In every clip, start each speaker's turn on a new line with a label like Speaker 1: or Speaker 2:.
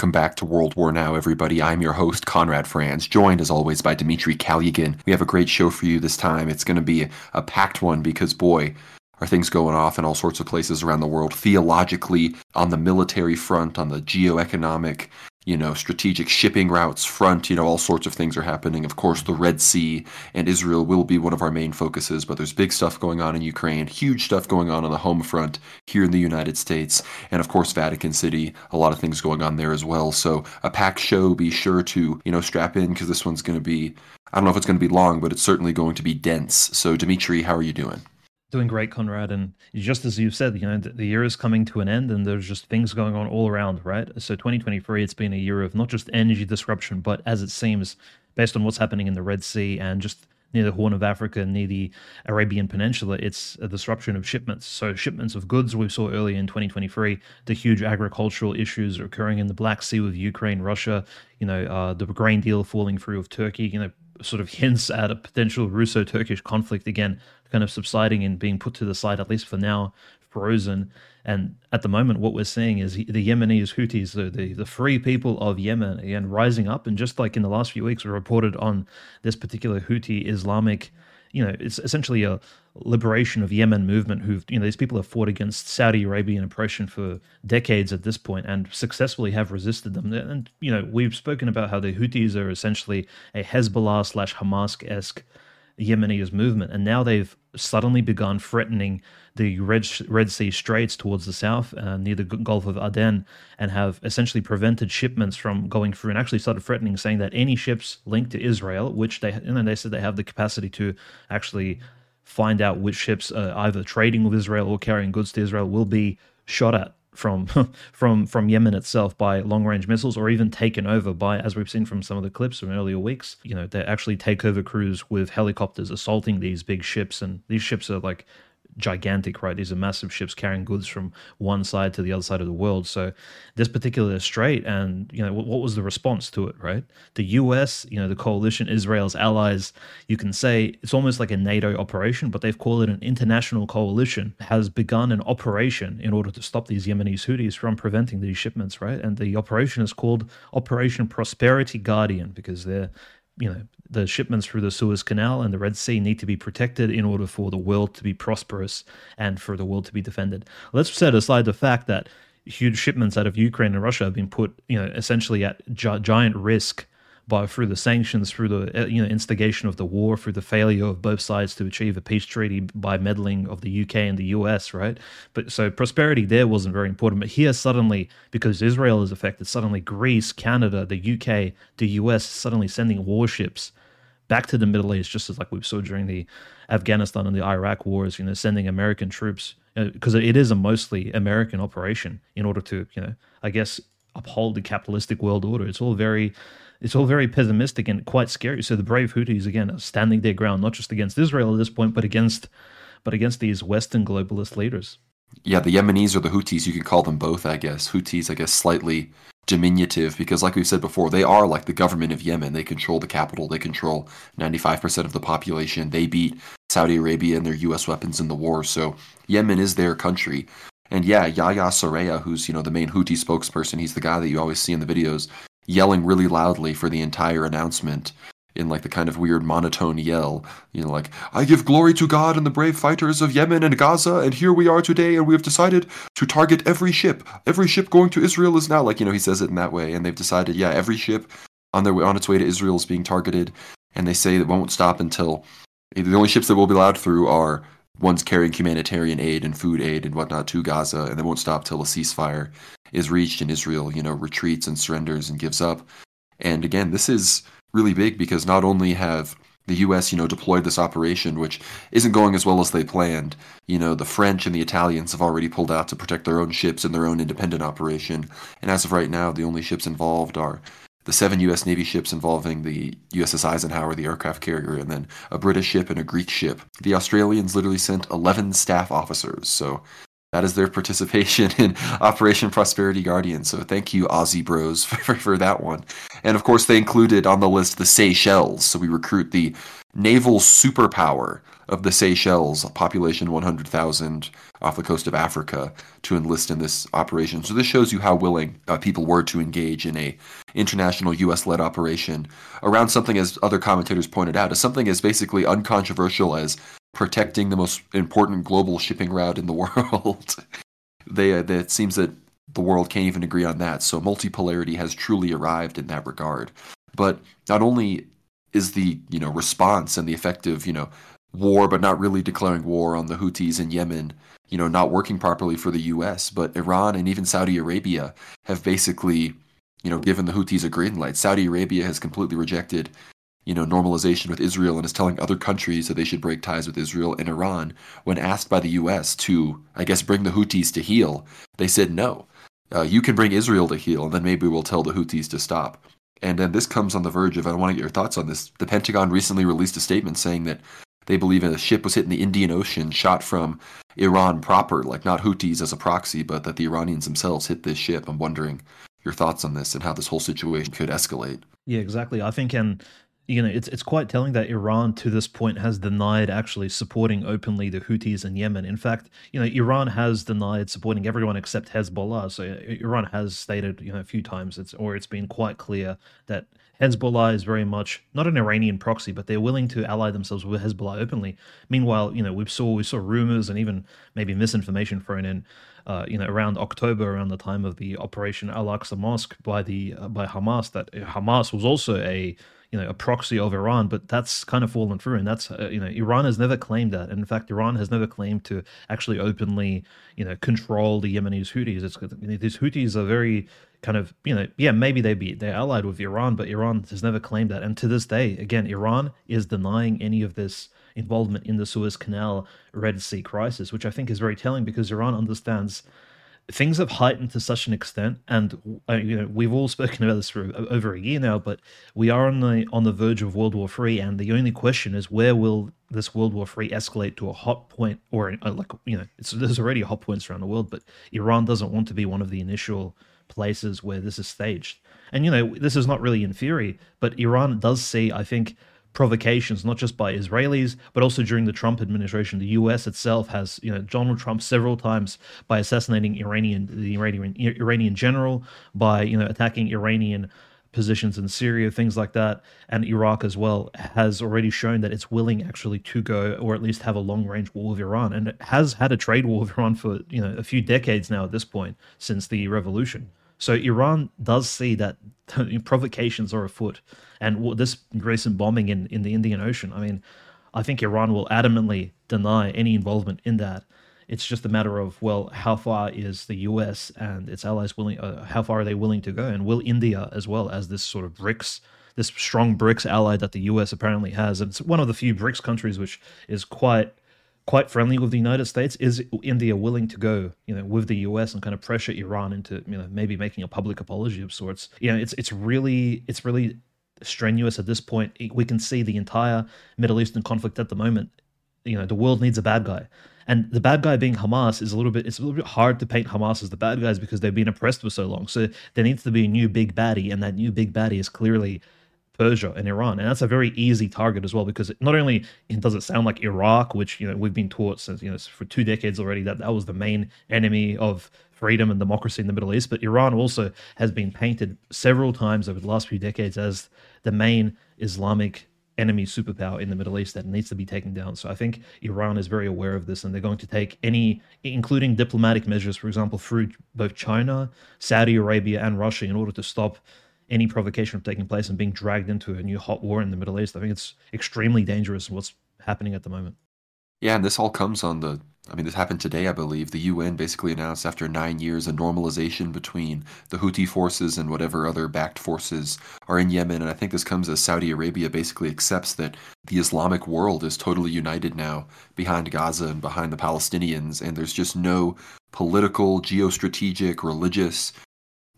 Speaker 1: Welcome back to World War Now, everybody. I'm your host, Conrad Franz, joined as always by Dimitri Kalyagin. We have a great show for you this time. It's going to be a packed one because, boy, are things going off in all sorts of places around the world, theologically, on the military front, on the geoeconomic, you know, strategic shipping routes front, you know, all sorts of things are happening. Of course, the Red Sea and Israel will be one of our main focuses, but there's big stuff going on in Ukraine, huge stuff going on on the home front here in the United States, and of course, Vatican City, a lot of things going on there as well. So, a packed show, be sure to, you know, strap in because this one's going to be, I don't know if it's going to be long, but it's certainly going to be dense. So, Dimitri, how are you doing?
Speaker 2: Doing great, Conrad. And just as you've said, you know, the year is coming to an end and there's just things going on all around, right? So 2023, it's been a year of not just energy disruption, but as it seems, based on what's happening in the Red Sea and just near the Horn of Africa, near the Arabian Peninsula, it's a disruption of shipments. So shipments of goods we saw earlier in 2023, the huge agricultural issues occurring in the Black Sea with Ukraine, Russia, you know, uh, the grain deal falling through of Turkey, you know, sort of hints at a potential Russo-Turkish conflict again kind of subsiding and being put to the side, at least for now, frozen. And at the moment, what we're seeing is the Yemenis Houthis, the, the, the free people of Yemen, again, rising up. And just like in the last few weeks, we reported on this particular Houthi Islamic, you know, it's essentially a liberation of Yemen movement who've, you know, these people have fought against Saudi Arabian oppression for decades at this point and successfully have resisted them. And, you know, we've spoken about how the Houthis are essentially a Hezbollah slash Hamas esque Yemeni movement, and now they've suddenly begun threatening the Red, Red Sea Straits towards the south, uh, near the Gulf of Aden, and have essentially prevented shipments from going through, and actually started threatening, saying that any ships linked to Israel, which they and then they said they have the capacity to actually find out which ships are either trading with Israel or carrying goods to Israel, will be shot at from from from Yemen itself by long range missiles or even taken over by as we've seen from some of the clips from earlier weeks you know they actually take over crews with helicopters assaulting these big ships. And these ships are like gigantic, right? These are massive ships carrying goods from one side to the other side of the world. So this particular strait, and you know, what, was the response to it, right? The U.S., you know, the coalition, Israel's allies, you can say it's almost like a NATO operation, but they've called it an international coalition, has begun an operation in order to stop these Yemeni Houthis from preventing these shipments, right? And the operation is called Operation Prosperity Guardian because they're you know the shipments through the Suez Canal and the Red Sea need to be protected in order for the world to be prosperous and for the world to be defended. Let's set aside the fact that huge shipments out of Ukraine and Russia have been put, you know, essentially at gi- giant risk by through the sanctions, through the uh, you know instigation of the war, through the failure of both sides to achieve a peace treaty by meddling of the UK and the US, right? But so prosperity there wasn't very important. But here suddenly, because Israel is affected, suddenly Greece, Canada, the UK, the US suddenly sending warships back to the Middle East, just as like we saw during the Afghanistan and the Iraq wars, you know, sending American troops because it is a mostly American operation in order to, you know, I guess uphold the capitalistic world order. It's all very it's all very pessimistic and quite scary. So the brave Houthis again are standing their ground, not just against Israel at this point, but against but against these Western globalist leaders.
Speaker 1: Yeah, the Yemenis or the Houthis, you can call them both, I guess. Houthis, I guess, slightly diminutive because, like we said before, they are like the government of Yemen. They control the capital, they control 95% of the population. They beat Saudi Arabia and their U.S. weapons in the war. So Yemen is their country. And yeah, Yahya Saraya, who's you know the main Houthi spokesperson, he's the guy that you always see in the videos yelling really loudly for the entire announcement in like the kind of weird monotone yell, you know, like, I give glory to God and the brave fighters of Yemen and Gaza, and here we are today, and we have decided to target every ship. Every ship going to Israel is now, like, you know, he says it in that way, and they've decided, yeah, every ship on their way, on its way to Israel is being targeted, and they say it won't stop until the only ships that will be allowed through are ones carrying humanitarian aid and food aid and whatnot to Gaza, and they won't stop till a ceasefire is reached and Israel, you know, retreats and surrenders and gives up. And again, this is really big because not only have the US, you know, deployed this operation, which isn't going as well as they planned. You know, the French and the Italians have already pulled out to protect their own ships in their own independent operation. And as of right now, the only ships involved are the seven U.S. Navy ships involving the USS Eisenhower, the aircraft carrier, and then a British ship and a Greek ship. The Australians literally sent 11 staff officers, so that is their participation in Operation Prosperity Guardian. So thank you, Aussie Bros, for, for that one. And of course, they included on the list the Seychelles. So we recruit the naval superpower of the Seychelles, population 100,000 off the coast of Africa, to enlist in this operation. So this shows you how willing uh, people were to engage in a international U.S.-led operation around something, as other commentators pointed out, as something as basically uncontroversial as protecting the most important global shipping route in the world. they, uh, it seems that the world can't even agree on that. So multipolarity has truly arrived in that regard. But not only is the you know response and the effective you know war, but not really declaring war on the Houthis in Yemen, you know, not working properly for the U.S., but Iran and even Saudi Arabia have basically, you know, given the Houthis a green light. Saudi Arabia has completely rejected you know, normalization with Israel and is telling other countries that they should break ties with Israel and Iran. When asked by the U.S. to, I guess, bring the Houthis to heel, they said no. Uh, you can bring Israel to heel, and then maybe we'll tell the Houthis to stop. And then this comes on the verge of, I want to get your thoughts on this. The Pentagon recently released a statement saying that they believe a ship was hit in the Indian Ocean, shot from Iran proper, like not Houthis as a proxy, but that the Iranians themselves hit this ship. I'm wondering your thoughts on this and how this whole situation could escalate.
Speaker 2: Yeah, exactly. I think, and you know, it's it's quite telling that Iran to this point has denied actually supporting openly the Houthis in Yemen. In fact, you know, Iran has denied supporting everyone except Hezbollah. So Iran has stated, you know, a few times it's or it's been quite clear that Hezbollah is very much not an Iranian proxy, but they're willing to ally themselves with Hezbollah openly. Meanwhile, you know, we saw we saw rumors and even maybe misinformation thrown in, uh, you know, around October, around the time of the Operation Al Aqsa Mosque by the uh, by Hamas, that Hamas was also a you know a proxy of Iran, but that's kind of fallen through, and that's uh, you know Iran has never claimed that. And in fact, Iran has never claimed to actually openly you know control the Yemenis Houthis. It's these Houthis are very kind of you know yeah maybe they be they're allied with Iran, but Iran has never claimed that. And to this day, again, Iran is denying any of this involvement in the Suez Canal Red Sea crisis, which I think is very telling because Iran understands things have heightened to such an extent, and uh, you know we've all spoken about this for over a year now. But we are on the on the verge of World War Three, and the only question is where will this World War Three escalate to a hot point, or uh, like you know, there's already hot points around the world, but Iran doesn't want to be one of the initial places where this is staged. And you know, this is not really in theory, but Iran does see, I think, provocations, not just by Israelis, but also during the Trump administration. The U.S. itself has, you know, Donald Trump several times by assassinating Iranian the Iranian Iranian general, by you know attacking Iranian positions in Syria, things like that, and Iraq as well has already shown that it's willing actually to go or at least have a long range war with Iran, and it has had a trade war with Iran for you know a few decades now at this point since the revolution. So Iran does see that provocations are afoot, and this recent bombing in, in the Indian Ocean. I mean, I think Iran will adamantly deny any involvement in that. It's just a matter of well, how far is the U.S. and its allies willing? Uh, how far are they willing to go? And will India, as well as this sort of BRICS, this strong BRICS ally that the U.S. apparently has, and it's one of the few BRICS countries which is quite quite friendly with the United States. Is India willing to go, you know, with the US and kind of pressure Iran into, you know, maybe making a public apology of sorts? You know, it's it's really it's really strenuous at this point. We can see the entire Middle Eastern conflict at the moment. You know, the world needs a bad guy. And the bad guy being Hamas is a little bit it's a little bit hard to paint Hamas as the bad guys because they've been oppressed for so long. So there needs to be a new big baddie, and that new big baddie is clearly Persia and Iran, and that's a very easy target as well because not only does it sound like Iraq, which you know we've been taught since you know for two decades already that that was the main enemy of freedom and democracy in the Middle East, but Iran also has been painted several times over the last few decades as the main Islamic enemy superpower in the Middle East that needs to be taken down. So I think Iran is very aware of this and they're going to take any, including diplomatic measures, for example, through both China, Saudi Arabia, and Russia in order to stop any provocation from taking place and being dragged into a new hot war in the Middle East. I think it's extremely dangerous what's happening at the moment.
Speaker 1: Yeah, and this all comes on the. I mean, this happened today, I believe. The UN basically announced after nine years a normalization between the Houthi forces and whatever other backed forces are in Yemen. And I think this comes as Saudi Arabia basically accepts that the Islamic world is totally united now behind Gaza and behind the Palestinians. And there's just no political, geostrategic, religious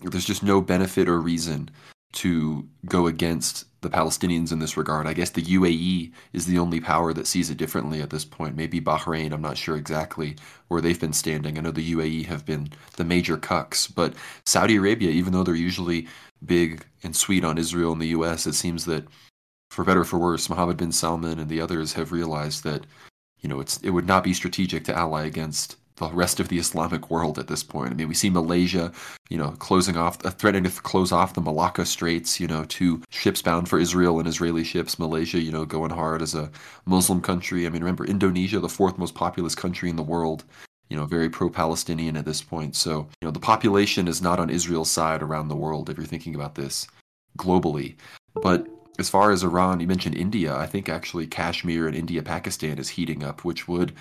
Speaker 1: there's just no benefit or reason to go against the Palestinians in this regard. I guess the UAE is the only power that sees it differently at this point. Maybe Bahrain, I'm not sure exactly where they've been standing. I know the UAE have been the major cucks, but Saudi Arabia, even though they're usually big and sweet on Israel and the US, it seems that for better or for worse, Mohammed bin Salman and the others have realized that you know it's it would not be strategic to ally against the rest of the Islamic world at this point. I mean, we see Malaysia, you know, closing off, uh, threatening to close off the Malacca Straits, you know, to ships bound for Israel and Israeli ships. Malaysia, you know, going hard as a Muslim country. I mean, remember Indonesia, the fourth most populous country in the world, you know, very pro-Palestinian at this point. So, you know, the population is not on Israel's side around the world if you're thinking about this globally. But as far as Iran, you mentioned India. I think actually Kashmir and India Pakistan is heating up, which would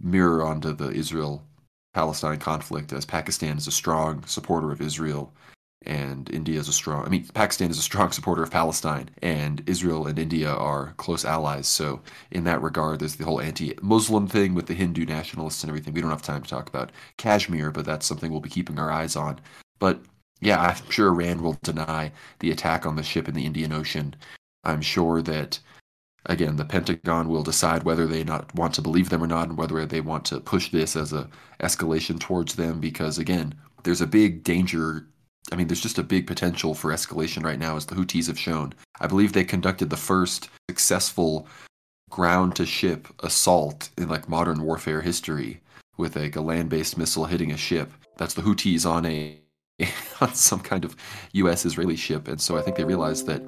Speaker 1: mirror onto the Israel Palestine conflict, as Pakistan is a strong supporter of Israel and India is a strong, I mean, Pakistan is a strong supporter of Palestine, and Israel and India are close allies. So, in that regard, there's the whole anti Muslim thing with the Hindu nationalists and everything. We don't have time to talk about Kashmir, but that's something we'll be keeping our eyes on. But yeah, I'm sure Iran will deny the attack on the ship in the Indian Ocean. I'm sure that again, the Pentagon will decide whether they not want to believe them or not, and whether they want to push this as a escalation towards them. Because again, there's a big danger. I mean, there's just a big potential for escalation right now, as the Houthis have shown. I believe they conducted the first successful ground to ship assault in like modern warfare history with like a land-based missile hitting a ship. That's the Houthis on a on some kind of U.S. Israeli ship, and so I think they realized that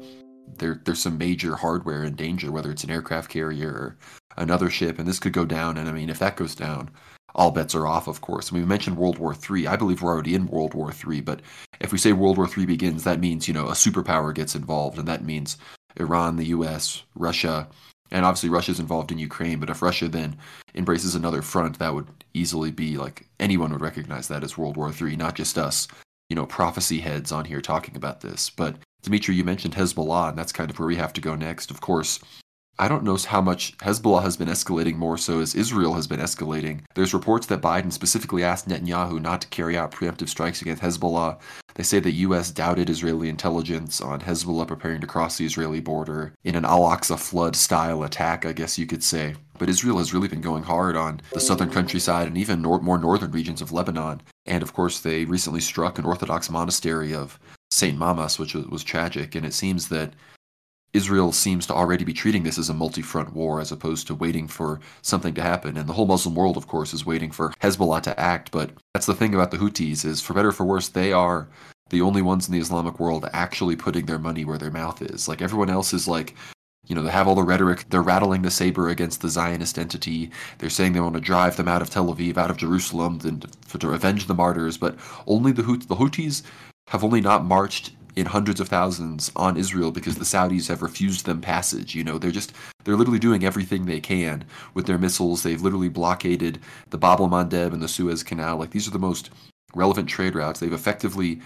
Speaker 1: there there's some major hardware in danger, whether it's an aircraft carrier or another ship, and this could go down. And I mean, if that goes down, all bets are off, of course. Mean, we mentioned World War III. I believe we're already in World War III, but if we say World War III begins, that means you know a superpower gets involved, and that means Iran, the U.S., Russia, and obviously Russia's involved in Ukraine. But if Russia then embraces another front, that would easily be like anyone would recognize that as World War III, not just us you know prophecy heads on here talking about this but Dimitri, you mentioned Hezbollah, and that's kind of where we have to go next. Of course, I don't know how much Hezbollah has been escalating more so as Israel has been escalating. There's reports that Biden specifically asked Netanyahu not to carry out preemptive strikes against Hezbollah. They say the U.S. doubted Israeli intelligence on Hezbollah preparing to cross the Israeli border in an Al Aqsa flood style attack, I guess you could say. But Israel has really been going hard on the southern countryside and even nor- more northern regions of Lebanon. And of course, they recently struck an Orthodox monastery of St. Mamas, which was, tragic. And it seems that Israel seems to already be treating this as a multi front war as opposed to waiting for something to happen. And the whole Muslim world, of course, is waiting for Hezbollah to act. But that's the thing about the Houthis is, for better or for worse, they are the only ones in the Islamic world actually putting their money where their mouth is. Like everyone else is like, you know, they have all the rhetoric. They're rattling the saber against the Zionist entity. They're saying they want to drive them out of Tel Aviv, out of Jerusalem, and to, to avenge the martyrs. But only the, Hout- the Houthis have only not marched in hundreds of thousands on Israel because the Saudis have refused them passage. You know, they're just they're literally doing everything they can with their missiles. They've literally blockaded the Bab el Mandeb and the Suez Canal. Like these are the most relevant trade routes. They've effectively,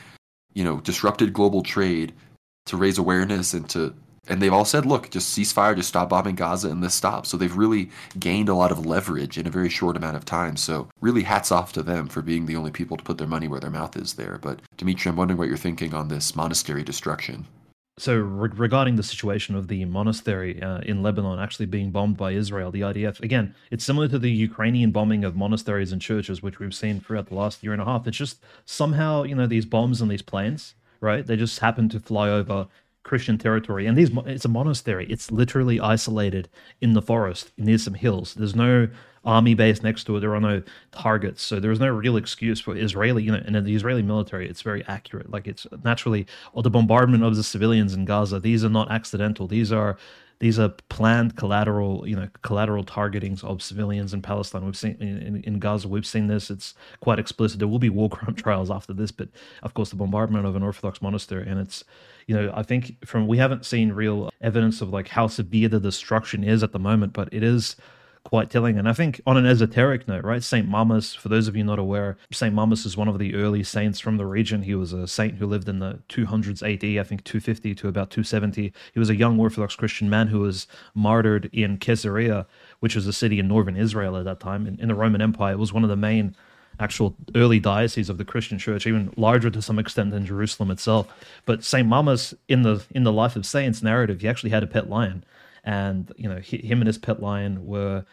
Speaker 1: you know, disrupted global trade to raise awareness and to and they've all said, look, just ceasefire, just stop bombing Gaza, and this stops. So they've really gained a lot of leverage in a very short amount of time. So really, hats off to them for being the only people to put their money where their mouth is there. But Dimitri, I'm wondering what you're thinking on this monastery destruction.
Speaker 2: So, re- regarding the situation of the monastery uh, in Lebanon actually being bombed by Israel, the IDF, again, it's similar to the Ukrainian bombing of monasteries and churches, which we've seen throughout the last year and a half. It's just somehow, you know, these bombs and these planes, right? They just happen to fly over Christian territory. And these it's a monastery. It's literally isolated in the forest near some hills. There's no army base next to it. There are no targets. So there is no real excuse for Israeli, you know, and in the Israeli military, it's very accurate. Like it's naturally, or the bombardment of the civilians in Gaza, these are not accidental. These are these are planned collateral, you know, collateral targetings of civilians in Palestine. We've seen in, in, Gaza, we've seen this. It's quite explicit. There will be war crime trials after this, but of course, the bombardment of an Orthodox monastery, and it's, you know, I think from we haven't seen real evidence of like how severe the destruction is at the moment, but it is quite telling. And I think on an esoteric note, right, Saint Mamas, for those of you not aware, Saint Mamas is one of the early saints from the region. He was a saint who lived in the 200s AD, I think 250 to about 270. He was a young Orthodox Christian man who was martyred in Caesarea, which was a city in northern Israel at that time. In, in the Roman Empire, it was one of the main actual early diocese of the Christian Church, even larger to some extent than Jerusalem itself. But Saint Mamas in the in the Life of Saints narrative, he actually had a pet lion, and you know he, him and his pet lion were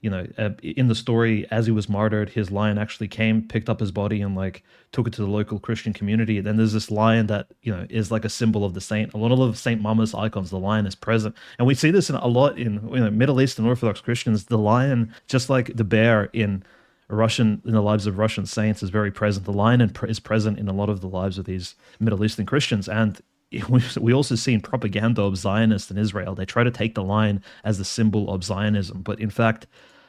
Speaker 2: you know, uh, in the story, as he was martyred, his lion actually came, picked up his body, and like took it to the local Christian community. And then there's this lion that you know is like a symbol of the saint. A lot of Saint Mama's icons, the lion is present, and we see this in a lot in you know, Middle Eastern Orthodox Christians. The lion, just like the bear in Russian in the lives of Russian saints, is very present. The lion is present in a lot of the lives of these Middle Eastern Christians, and we also see in propaganda of Zionists in Israel, they try to take the lion as the symbol of Zionism, but in fact,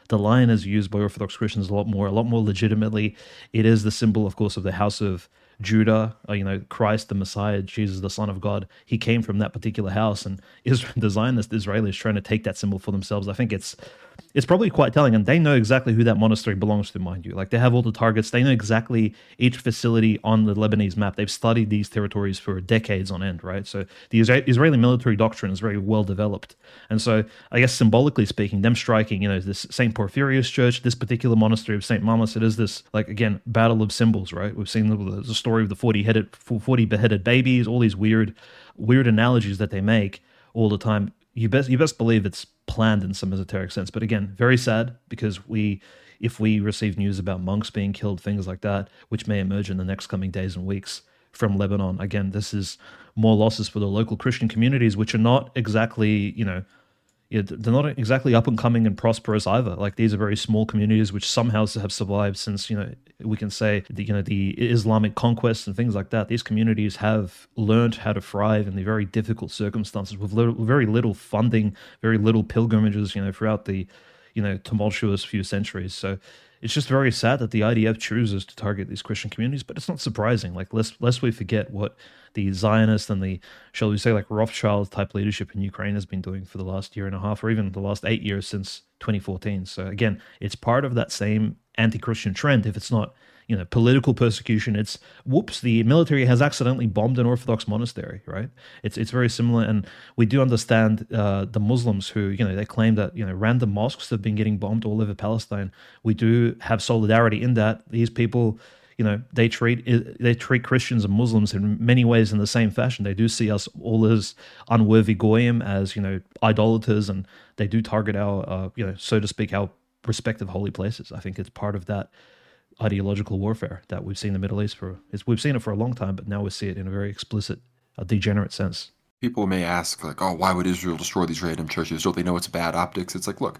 Speaker 2: the lion is used by Orthodox Christians a lot more, a lot more legitimately. It is the symbol, of course, of the house of Judah, uh, you know, Christ, the Messiah, Jesus, the Son of God. He came from that particular house, and Israel, the Zionist Israelis trying to take that symbol for themselves. I think it's it's probably quite telling. And they know exactly who that monastery belongs to, mind you. Like they have all the targets. They know exactly each facility on the Lebanese map. They've studied these territories for decades on end, right? So the Israeli military doctrine is very well developed. And so I guess symbolically speaking, them striking, you know, this St. Porphyrius church, this particular monastery of St. Mamas, it is this, like, again, battle of symbols, right? We've seen the, the story of the 40 headed, 40 beheaded babies, all these weird, weird analogies that they make all the time you best you best believe it's planned in some esoteric sense. But again, very sad because we if we receive news about monks being killed, things like that, which may emerge in the next coming days and weeks from Lebanon. Again, this is more losses for the local Christian communities, which are not exactly, you know, yeah, they're not exactly up and coming and prosperous either. Like these are very small communities which somehow have survived since you know we can say the you know the Islamic conquests and things like that. These communities have learned how to thrive in the very difficult circumstances with little, very little funding, very little pilgrimages, you know, throughout the you know tumultuous few centuries. So it's just very sad that the IDF chooses to target these Christian communities, but it's not surprising. Like lest lest we forget what the Zionist and the shall we say like Rothschild type leadership in Ukraine has been doing for the last year and a half, or even the last eight years since 2014. So again, it's part of that same anti-Christian trend. If it's not you know political persecution it's whoops the military has accidentally bombed an orthodox monastery right it's it's very similar and we do understand uh, the muslims who you know they claim that you know random mosques have been getting bombed all over palestine we do have solidarity in that these people you know they treat they treat Christians and Muslims in many ways in the same fashion. They do see us all as unworthy goyim, as you know idolaters, and they do target our uh, you know so to speak our respective holy places. I think it's part of that ideological warfare that we've seen in the Middle East for we've seen it for a long time, but now we see it in a very explicit, degenerate sense.
Speaker 1: People may ask, like, oh, why would Israel destroy these random churches? Don't they know it's bad optics? It's like, look,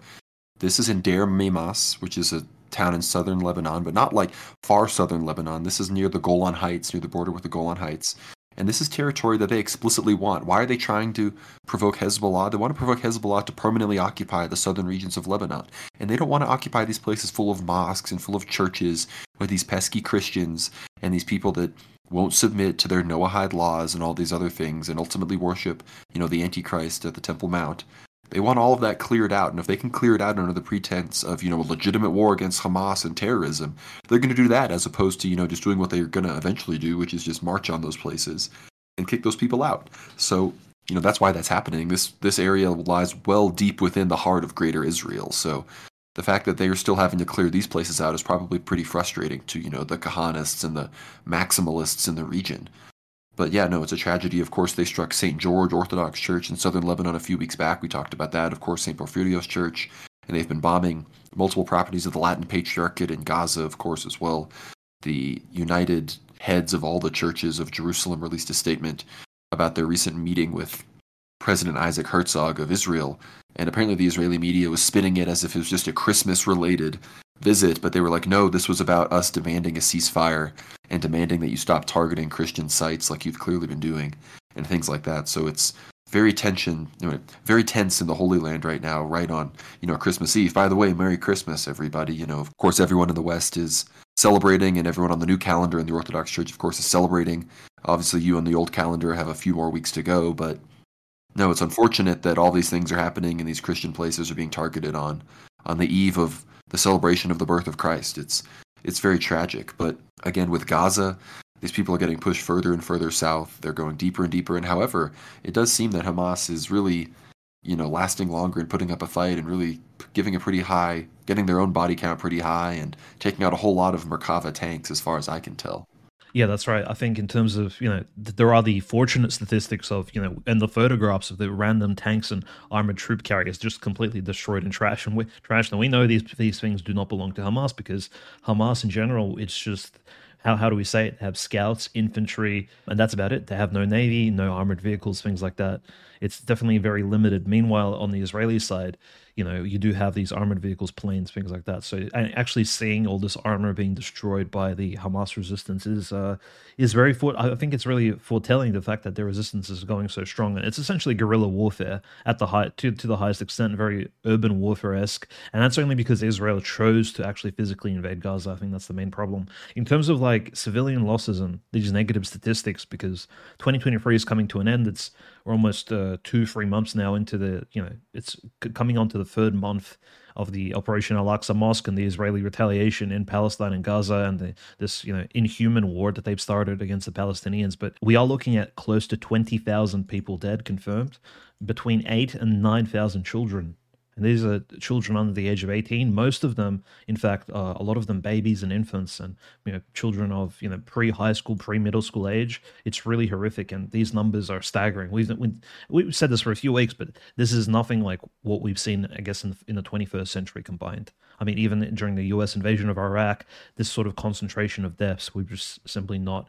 Speaker 1: this is in Deir Mimas, which is a town in southern Lebanon, but not like far southern Lebanon. This is near the Golan Heights, near the border with the Golan Heights. And this is territory that they explicitly want. Why are they trying to provoke Hezbollah? They want to provoke Hezbollah to permanently occupy the southern regions of Lebanon. And they don't want to occupy these places full of mosques and full of churches with these pesky Christians and these people that won't submit to their Noahide laws and all these other things and ultimately worship, you know, the Antichrist at the Temple Mount. They want all of that cleared out, and if they can clear it out under the pretense of you know a legitimate war against Hamas and terrorism, they're going to do that as opposed to you know just doing what they're going to eventually do, which is just march on those places and kick those people out. So you know that's why that's happening. This this area lies well deep within the heart of Greater Israel. So the fact that they are still having to clear these places out is probably pretty frustrating to you know the Kahanists and the maximalists in the region. But yeah, no, it's a tragedy. Of course, they struck St. George Orthodox Church in southern Lebanon a few weeks back. We talked about that. Of course, St. Porphyrios Church. And they've been bombing multiple properties of the Latin Patriarchate in Gaza, of course, as well. The United Heads of all the churches of Jerusalem released a statement about their recent meeting with President Isaac Herzog of Israel. And apparently, the Israeli media was spinning it as if it was just a Christmas related visit, but they were like, no, this was about us demanding a ceasefire and demanding that you stop targeting Christian sites like you've clearly been doing and things like that. So it's very tension, very tense in the Holy Land right now, right on, you know, Christmas Eve. By the way, Merry Christmas, everybody. You know, of course, everyone in the West is celebrating, and everyone on the new calendar in the Orthodox Church, of course, is celebrating. Obviously, you on the old calendar have a few more weeks to go, but no, it's unfortunate that all these things are happening and these Christian places are being targeted on on the eve of the celebration of the birth of Christ. It's it's very tragic. But again, with Gaza, these people are getting pushed further and further south. They're going deeper and deeper. And however, it does seem that Hamas is really you know, lasting longer and putting up a fight and really giving a pretty high, getting their own body count pretty high and taking out a whole lot of Merkava tanks, as far as I can tell.
Speaker 2: Yeah, that's right. I think in terms of you know, there are the fortunate statistics of you know, and the photographs of the random tanks and armored troop carriers just completely destroyed and trashed and we, trashed. And we know these these things do not belong to Hamas because Hamas in general, it's just how, how do we say it? Have scouts, infantry, and that's about it. They have no navy, no armored vehicles, things like that. It's definitely very limited. Meanwhile, on the Israeli side, you know, you do have these armored vehicles, planes, things like that. So actually seeing all this armor being destroyed by the Hamas resistance is uh, is very. I think it's really foretelling the fact that their resistance is going so strong, and it's essentially guerrilla warfare at the high to to the highest extent, very urban warfare esque, and that's only because Israel chose to actually physically invade Gaza. I think that's the main problem in terms of like civilian losses and these negative statistics. Because 2023 is coming to an end. It's we're almost uh, two three months now into the you know it's coming on to the third month of the Operation Al Aqsa Mosque and the Israeli retaliation in Palestine and Gaza and the, this you know inhuman war that they've started against the Palestinians. But we are looking at close to twenty thousand people dead confirmed, between eight and nine thousand children and these are children under the age of 18. Most of them, in fact, uh, a lot of them babies and infants and you know children of you know pre-high school, pre-middle school age. It's really horrific, and these numbers are staggering. We've we, we've said this for a few weeks, but this is nothing like what we've seen, I guess, in, in the 21st century combined. I mean, even during the U.S. invasion of Iraq, this sort of concentration of deaths, we've just simply not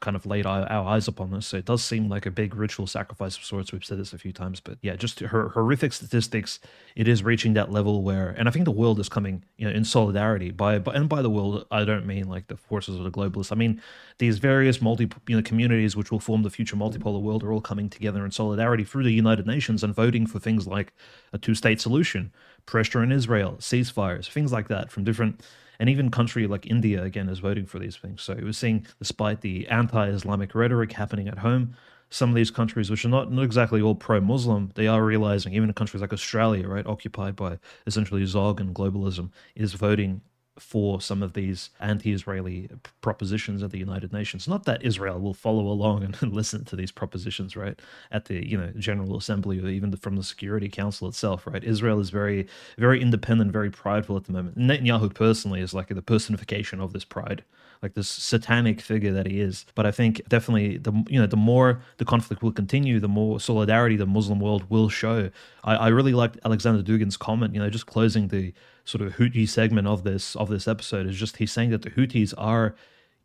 Speaker 2: kind of laid our, eyes upon this. So it does seem like a big ritual sacrifice of sorts. We've said this a few times, but yeah, just her horrific statistics. It is reaching that level where, and I think the world is coming, you know, in solidarity by, and by the world, I don't mean like the forces of the globalists. I mean these various multi, you know, communities which will form the future multipolar world are all coming together in solidarity through the United Nations and voting for things like a two-state solution, pressure on Israel, ceasefires, things like that from different and even country like India again is voting for these things. So we're seeing, despite the anti-Islamic rhetoric happening at home, some of these countries, which are not, not exactly all pro-Muslim, they are realizing, even in countries like Australia, right, occupied by essentially Zog and globalism, is voting for some of these anti-Israeli propositions at the United Nations. Not that Israel will follow along and listen to these propositions, right, at the you know General Assembly or even from the Security Council itself, right? Israel is very, very independent, very prideful at the moment. Netanyahu personally is like the personification of this pride like this satanic figure that he is. But I think definitely the you know the more the conflict will continue, the more solidarity the Muslim world will show. I, I really liked Alexander Dugin's comment. You know, just closing the sort of Houthi segment of this of this episode is just he's saying that the Houthis are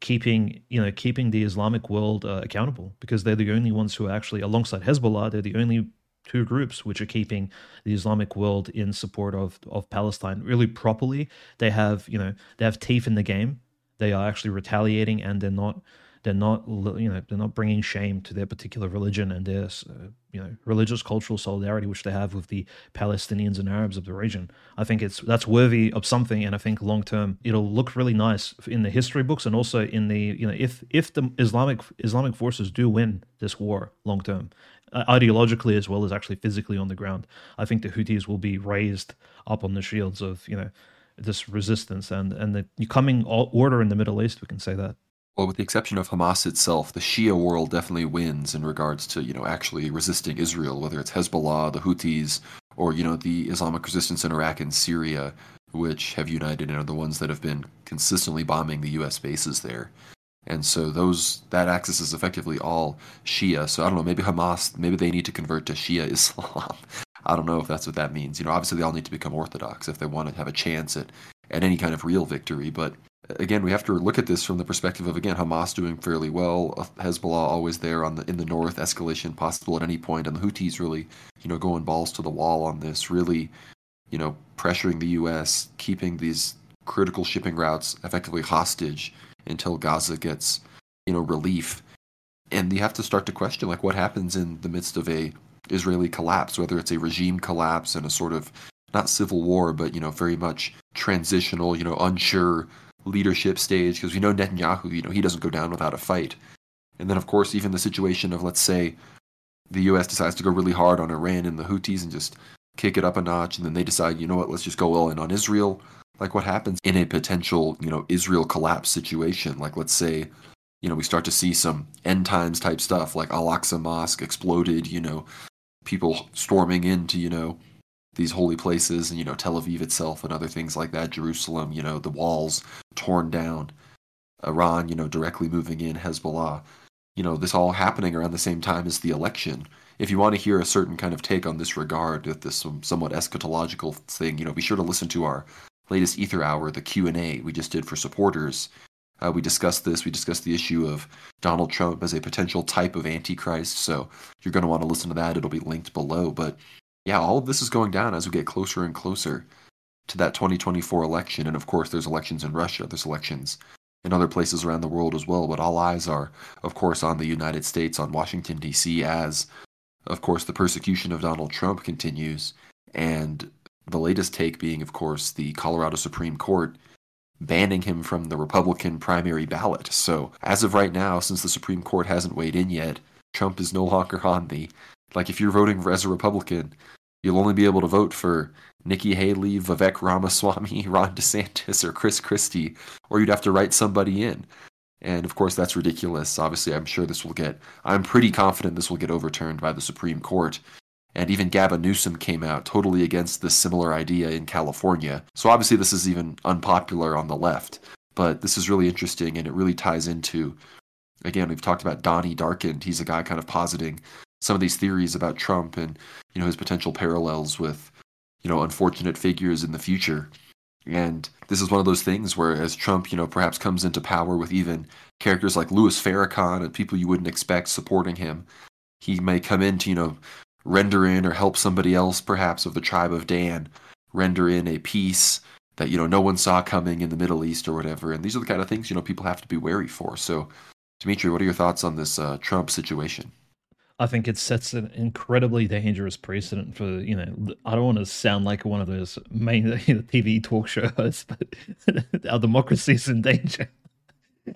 Speaker 2: keeping you know keeping the Islamic world uh, accountable because they're the only ones who are actually alongside Hezbollah they're the only two groups which are keeping the Islamic world in support of of Palestine. Really properly they have you know they have teeth in the game. They are actually retaliating and they're not they're not you know they're not bringing shame to their particular religion and their uh, you know religious cultural solidarity which they have with the Palestinians and Arabs of the region. I think it's that's worthy of something, and I think long term it'll look really nice in the history books and also in the you know if if the Islamic Islamic forces do win this war long term. Uh, ideologically as well as actually physically on the ground, I think the Houthis will be raised up on the shields of you know this resistance and and the coming order in the Middle East. We can say that.
Speaker 1: Well, with the exception of Hamas itself, the Shia world definitely wins in regards to you know actually resisting Israel, whether it's Hezbollah, the Houthis, or you know the Islamic resistance in Iraq and Syria, which have united and are the ones that have been consistently bombing the U.S. bases there. And so those that axis is effectively all Shia. So I don't know, maybe Hamas, maybe they need to convert to Shia Islam. I don't know if that's what that means. You know, obviously they all need to become Orthodox if they want to have a chance at, at any kind of real victory. But again, we have to look at this from the perspective of again Hamas doing fairly well, uh, Hezbollah always there on the in the north, escalation possible at any point, and the Houthis really, you know, going balls to the wall on this, really, you know, pressuring the U.S., keeping these critical shipping routes effectively hostage until Gaza gets, you know, relief. And you have to start to question like what happens in the midst of a Israeli collapse, whether it's a regime collapse and a sort of not civil war, but you know, very much transitional, you know, unsure leadership stage. Because we know Netanyahu, you know, he doesn't go down without a fight. And then, of course, even the situation of let's say the U.S. decides to go really hard on Iran and the Houthis and just kick it up a notch, and then they decide, you know what, let's just go all in on Israel. Like what happens in a potential, you know, Israel collapse situation? Like let's say you know, we start to see some end times type stuff like Al Aqsa Mosque exploded, you know, people storming into, you know, these holy places and, you know, Tel Aviv itself and other things like that, Jerusalem, you know, the walls torn down, Iran, you know, directly moving in, Hezbollah. You know, this all happening around the same time as the election. If you want to hear a certain kind of take on this regard, with this somewhat eschatological thing, you know, be sure to listen to our latest Aether Hour, the Q and A we just did for supporters. Uh, we discussed this. We discussed the issue of Donald Trump as a potential type of antichrist. So you're going to want to listen to that. It'll be linked below. But yeah, all of this is going down as we get closer and closer to that 2024 election. And of course, there's elections in Russia. There's elections in other places around the world as well. But all eyes are, of course, on the United States, on Washington D.C. As, of course, the persecution of Donald Trump continues, and the latest take being, of course, the Colorado Supreme Court banning him from the Republican primary ballot. So, as of right now, since the Supreme Court hasn't weighed in yet, Trump is no longer on the. Like, if you're voting as a Republican, you'll only be able to vote for Nikki Haley, Vivek Ramaswamy, Ron DeSantis, or Chris Christie, or you'd have to write somebody in. And of course, that's ridiculous. Obviously, I'm sure this will get, I'm pretty confident this will get overturned by the Supreme Court. And even Gavin Newsom came out totally against this similar idea in California. So obviously, this is even unpopular on the left. But this is really interesting, and it really ties into, again, we've talked about Donnie Darkened. He's a guy kind of positing some of these theories about Trump and you know his potential parallels with you know unfortunate figures in the future. And this is one of those things where, as Trump, you know, perhaps comes into power with even characters like Louis Farrakhan and people you wouldn't expect supporting him, he may come in to, you know, render in or help somebody else, perhaps of the tribe of Dan, render in a peace that you know no one saw coming in the Middle East or whatever. And these are the kind of things you know people have to be wary for. So, Dimitri, what are your thoughts on this uh, Trump situation?
Speaker 2: I think it sets an incredibly dangerous precedent for you know. I don't want to sound like one of those main TV talk show hosts, but our democracy is in danger,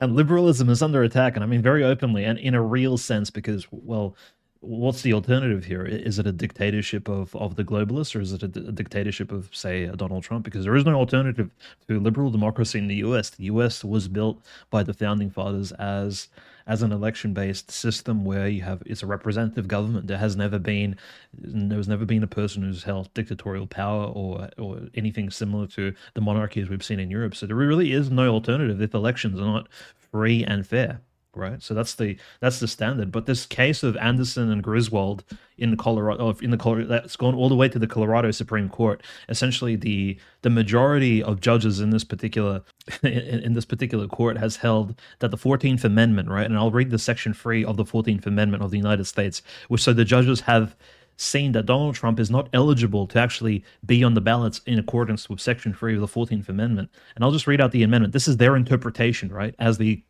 Speaker 2: and liberalism is under attack. And I mean very openly and in a real sense, because well, what's the alternative here? Is it a dictatorship of, of the globalists or is it a, a dictatorship of, say, uh, Donald Trump? Because there is no alternative to liberal democracy in the US. The US was built by the founding fathers as as an election based system where you have it's a representative government. There has never been there's never been a person who's held dictatorial power or or anything similar to the monarchies we've seen in Europe. So there really is no alternative if elections are not free and fair right? So that's the that's the standard. But this case of Anderson and Griswold in Colorado, in the Colorado, that's gone all the way to the Colorado Supreme Court. Essentially, the the majority of judges in this particular in, in this particular court has held that the Fourteenth Amendment, right? And I'll read the section three of the Fourteenth Amendment of the United States, which so the judges have seen that Donald Trump is not eligible to actually be on the ballots in accordance with Section 3 of the 14th Amendment. And I'll just read out the amendment. This is their interpretation, right? As the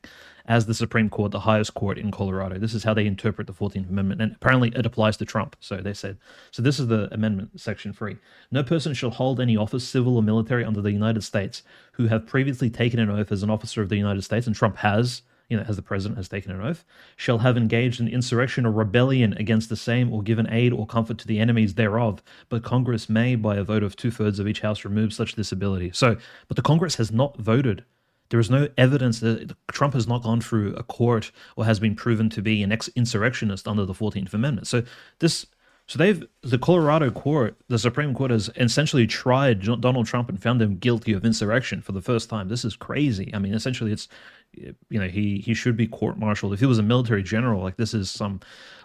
Speaker 2: as the Supreme Court, the highest court in Colorado. This is how they interpret the 14th Amendment, and apparently it applies to Trump. So they said, so this is the amendment, section three. No person shall hold any office, civil or military, under the United States who have previously taken an oath as an officer of the United States, and Trump has, you know, as the president has taken an oath, shall have engaged in insurrection or rebellion against the same or given aid or comfort to the enemies thereof. But Congress may, by a vote of two thirds of each house, remove such disability. So, but the Congress has not voted there is no evidence that Trump has not gone through a court or has been proven to be an ex- insurrectionist under the 14th Amendment. So this so they've the Colorado court, the Supreme Court has essentially tried Donald Trump and found him guilty of insurrection for the first time. This is crazy. I mean, essentially, it's you know he he should be court-martialed. If he was a military general, like this is some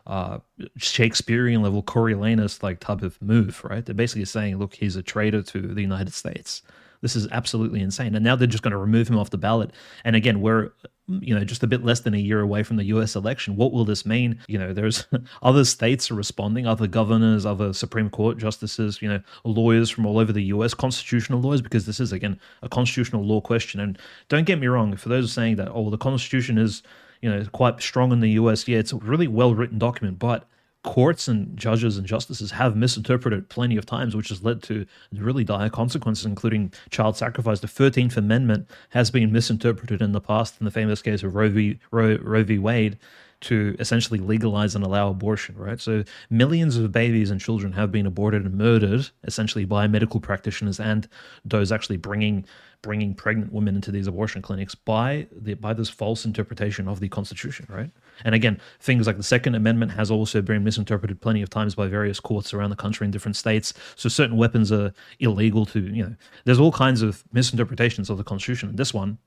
Speaker 2: uh, Shakespearean level Coriolanus like type of move, right? They're basically saying, look, he's a traitor to the United States. This is absolutely insane. And now they're just going to remove him off the ballot. And again, we're you know just a bit less than a year away from the US election. What will this mean? You know, there's other states are responding, other governors, other Supreme Court justices, you know, lawyers from all over the US, constitutional lawyers, because this is again a constitutional law question. And don't get me wrong, for those saying that, oh, the Constitution is you know quite strong in the US, yeah, it's a really well written document, but courts and judges and justices have misinterpreted plenty of times, which has led to really dire consequences, including child sacrifice. The 13th Amendment has been misinterpreted in the past in the famous case of Roe v. Roe, Roe v. Wade. To essentially legalize and allow abortion, right? So millions of babies and children have been aborted and murdered essentially by medical practitioners and those actually bringing bringing pregnant women into these abortion clinics by the by this false interpretation of the constitution, right? And again, things like the Second Amendment has also been misinterpreted plenty of times by various courts around the country in different states. So certain weapons are illegal to, you know, there's all kinds of misinterpretations of the constitution. And this one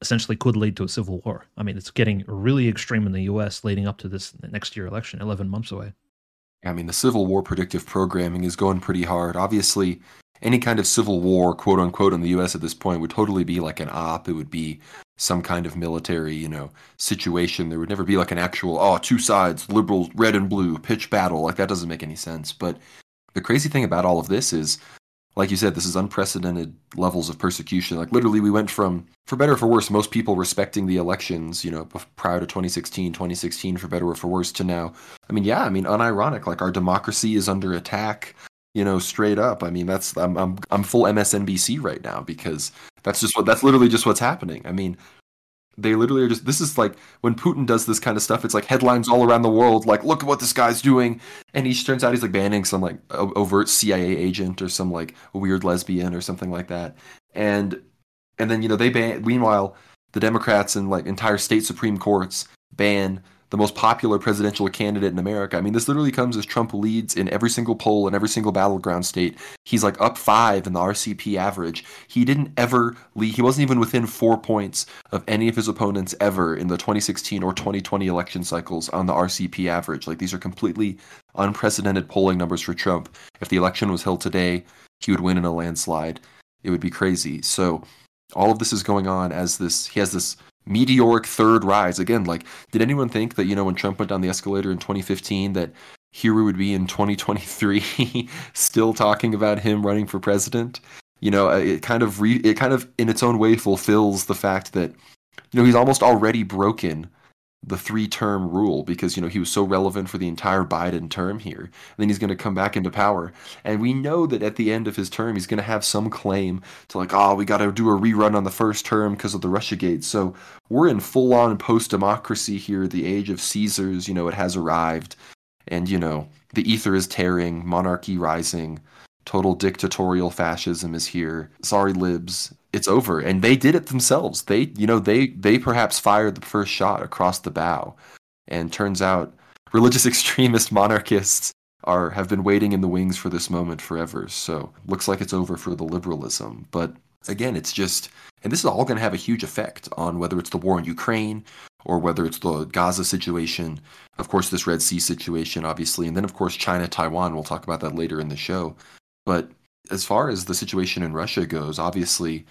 Speaker 2: essentially could lead to a civil war. I mean, it's getting really extreme in the US leading up to this next year election, 11 months away.
Speaker 1: I mean, the Civil War predictive programming is going pretty hard. Obviously, any kind of civil war, quote unquote, in the U.S. at this point would totally be like an op. It would be some kind of military, you know, situation. There would never be like an actual, oh, two sides, liberals, red and blue, pitch battle. Like that doesn't make any sense. But the crazy thing about all of this is, like you said, this is unprecedented levels of persecution. Like literally, we went from, for better or for worse, most people respecting the elections, you know, prior to 2016, 2016, for better or for worse, to now. I mean, yeah, I mean, unironic. Like our democracy is under attack you know, straight up. I mean, that's I'm I'm I'm full MSNBC right now because that's just what that's literally just what's happening. I mean, they literally are just this is like when Putin does this kind of stuff, it's like headlines all around the world, like look at what this guy's doing, and he turns out he's like banning some like overt CIA agent or some like weird lesbian or something like that, and and then you know they ban. Meanwhile, the Democrats and like entire state supreme courts ban the most popular presidential candidate in America. I mean, this literally comes as Trump leads in every single poll in every single battleground state. He's like up five in the RCP average. He didn't ever lead, he wasn't even within four points of any of his opponents ever in the 2016 or 2020 election cycles on the RCP average. Like, these are completely unprecedented polling numbers for Trump. If the election was held today, he would win in a landslide. It would be crazy. So, all of this is going on as this, he has this meteoric third rise. Again, like, did anyone think that, you know, when Trump went down the escalator in 2015, that here we would be in 2023 still talking about him running for president? You know, uh, it kind of re- it kind of in its own way fulfills the fact that you know he's almost already broken the three term rule because you know he was so relevant for the entire Biden term here. And then he's going to come back into power, and we know that at the end of his term, he's going to have some claim to like, oh, we got to do a rerun on the first term because of the RussiaGate. So we're in full on post democracy here. The age of Caesars, you know, it has arrived, and you know the ether is tearing, monarchy rising. Total dictatorial fascism is here. Sorry, libs it's over. And they did it themselves. They you know they they perhaps fired the first shot across the bow. And turns out religious extremist monarchists are have been waiting in the wings for this moment forever. So looks like it's over for the liberalism. But again it's just and this is all going to have a huge effect on whether it's the war in Ukraine or whether it's the Gaza situation. Of course this Red Sea situation obviously. And then of course China Taiwan. We'll talk about that later in the show. But as far as the situation in Russia goes, obviously,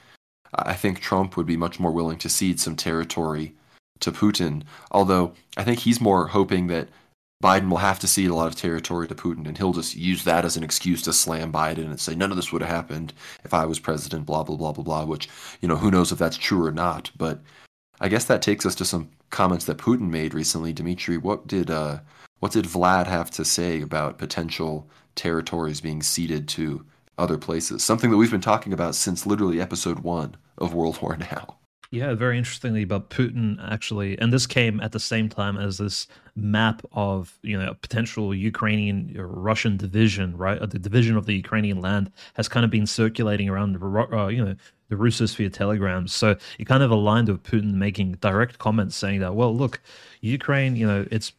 Speaker 1: I think Trump would be much more willing to cede some territory to Putin. Although I think he's more hoping that Biden will have to cede a lot of territory to Putin, and he'll just use that as an excuse to slam Biden and say none of this would have happened if I was president. Blah blah blah blah blah. Which you know who knows if that's true or not. But I guess that takes us to some comments that Putin made recently. Dimitri, what did uh, what did Vlad have to say about potential territories being ceded to other places. Something that we've been talking about since literally episode one of World War Now.
Speaker 2: Yeah, very interestingly about Putin actually, and this came at the same time as this map of you know a potential Ukrainian or Russian division, right? The division of the Ukrainian land has kind of been circulating around, uh, you know, the Russosphere telegrams. So it kind of aligned with Putin making direct comments saying that, well, look, Ukraine, you know, it's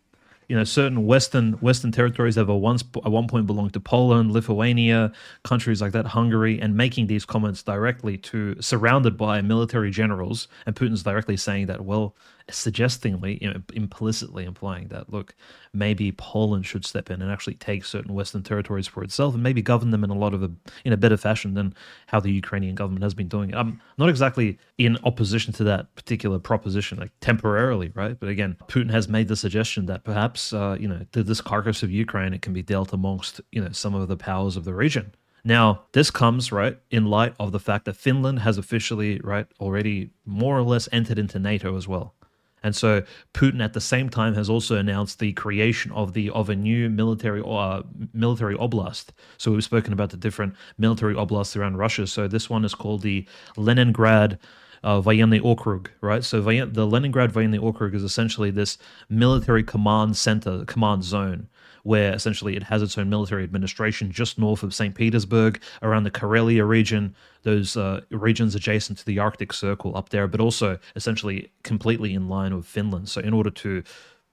Speaker 2: you know certain western western territories have a once at one point belonged to Poland, Lithuania, countries like that, Hungary, and making these comments directly to surrounded by military generals, and Putin's directly saying that well, suggestingly, you know, implicitly implying that look, maybe Poland should step in and actually take certain Western territories for itself, and maybe govern them in a lot of a in a better fashion than how the Ukrainian government has been doing. I'm not exactly in opposition to that particular proposition, like temporarily, right? But again, Putin has made the suggestion that perhaps uh, you know this carcass of Ukraine it can be dealt amongst you know some of the powers of the region. Now, this comes, right, in light of the fact that Finland has officially, right, already more or less entered into NATO as well. And so Putin at the same time has also announced the creation of the of a new military uh, military oblast. So we've spoken about the different military oblasts around Russia. So this one is called the Leningrad uh, Voyenny Okrug, right? So the Leningrad Voyenny Okrug is essentially this military command center, command zone, where essentially it has its own military administration just north of St. Petersburg, around the Karelia region, those uh, regions adjacent to the Arctic Circle up there, but also essentially completely in line with Finland. So in order to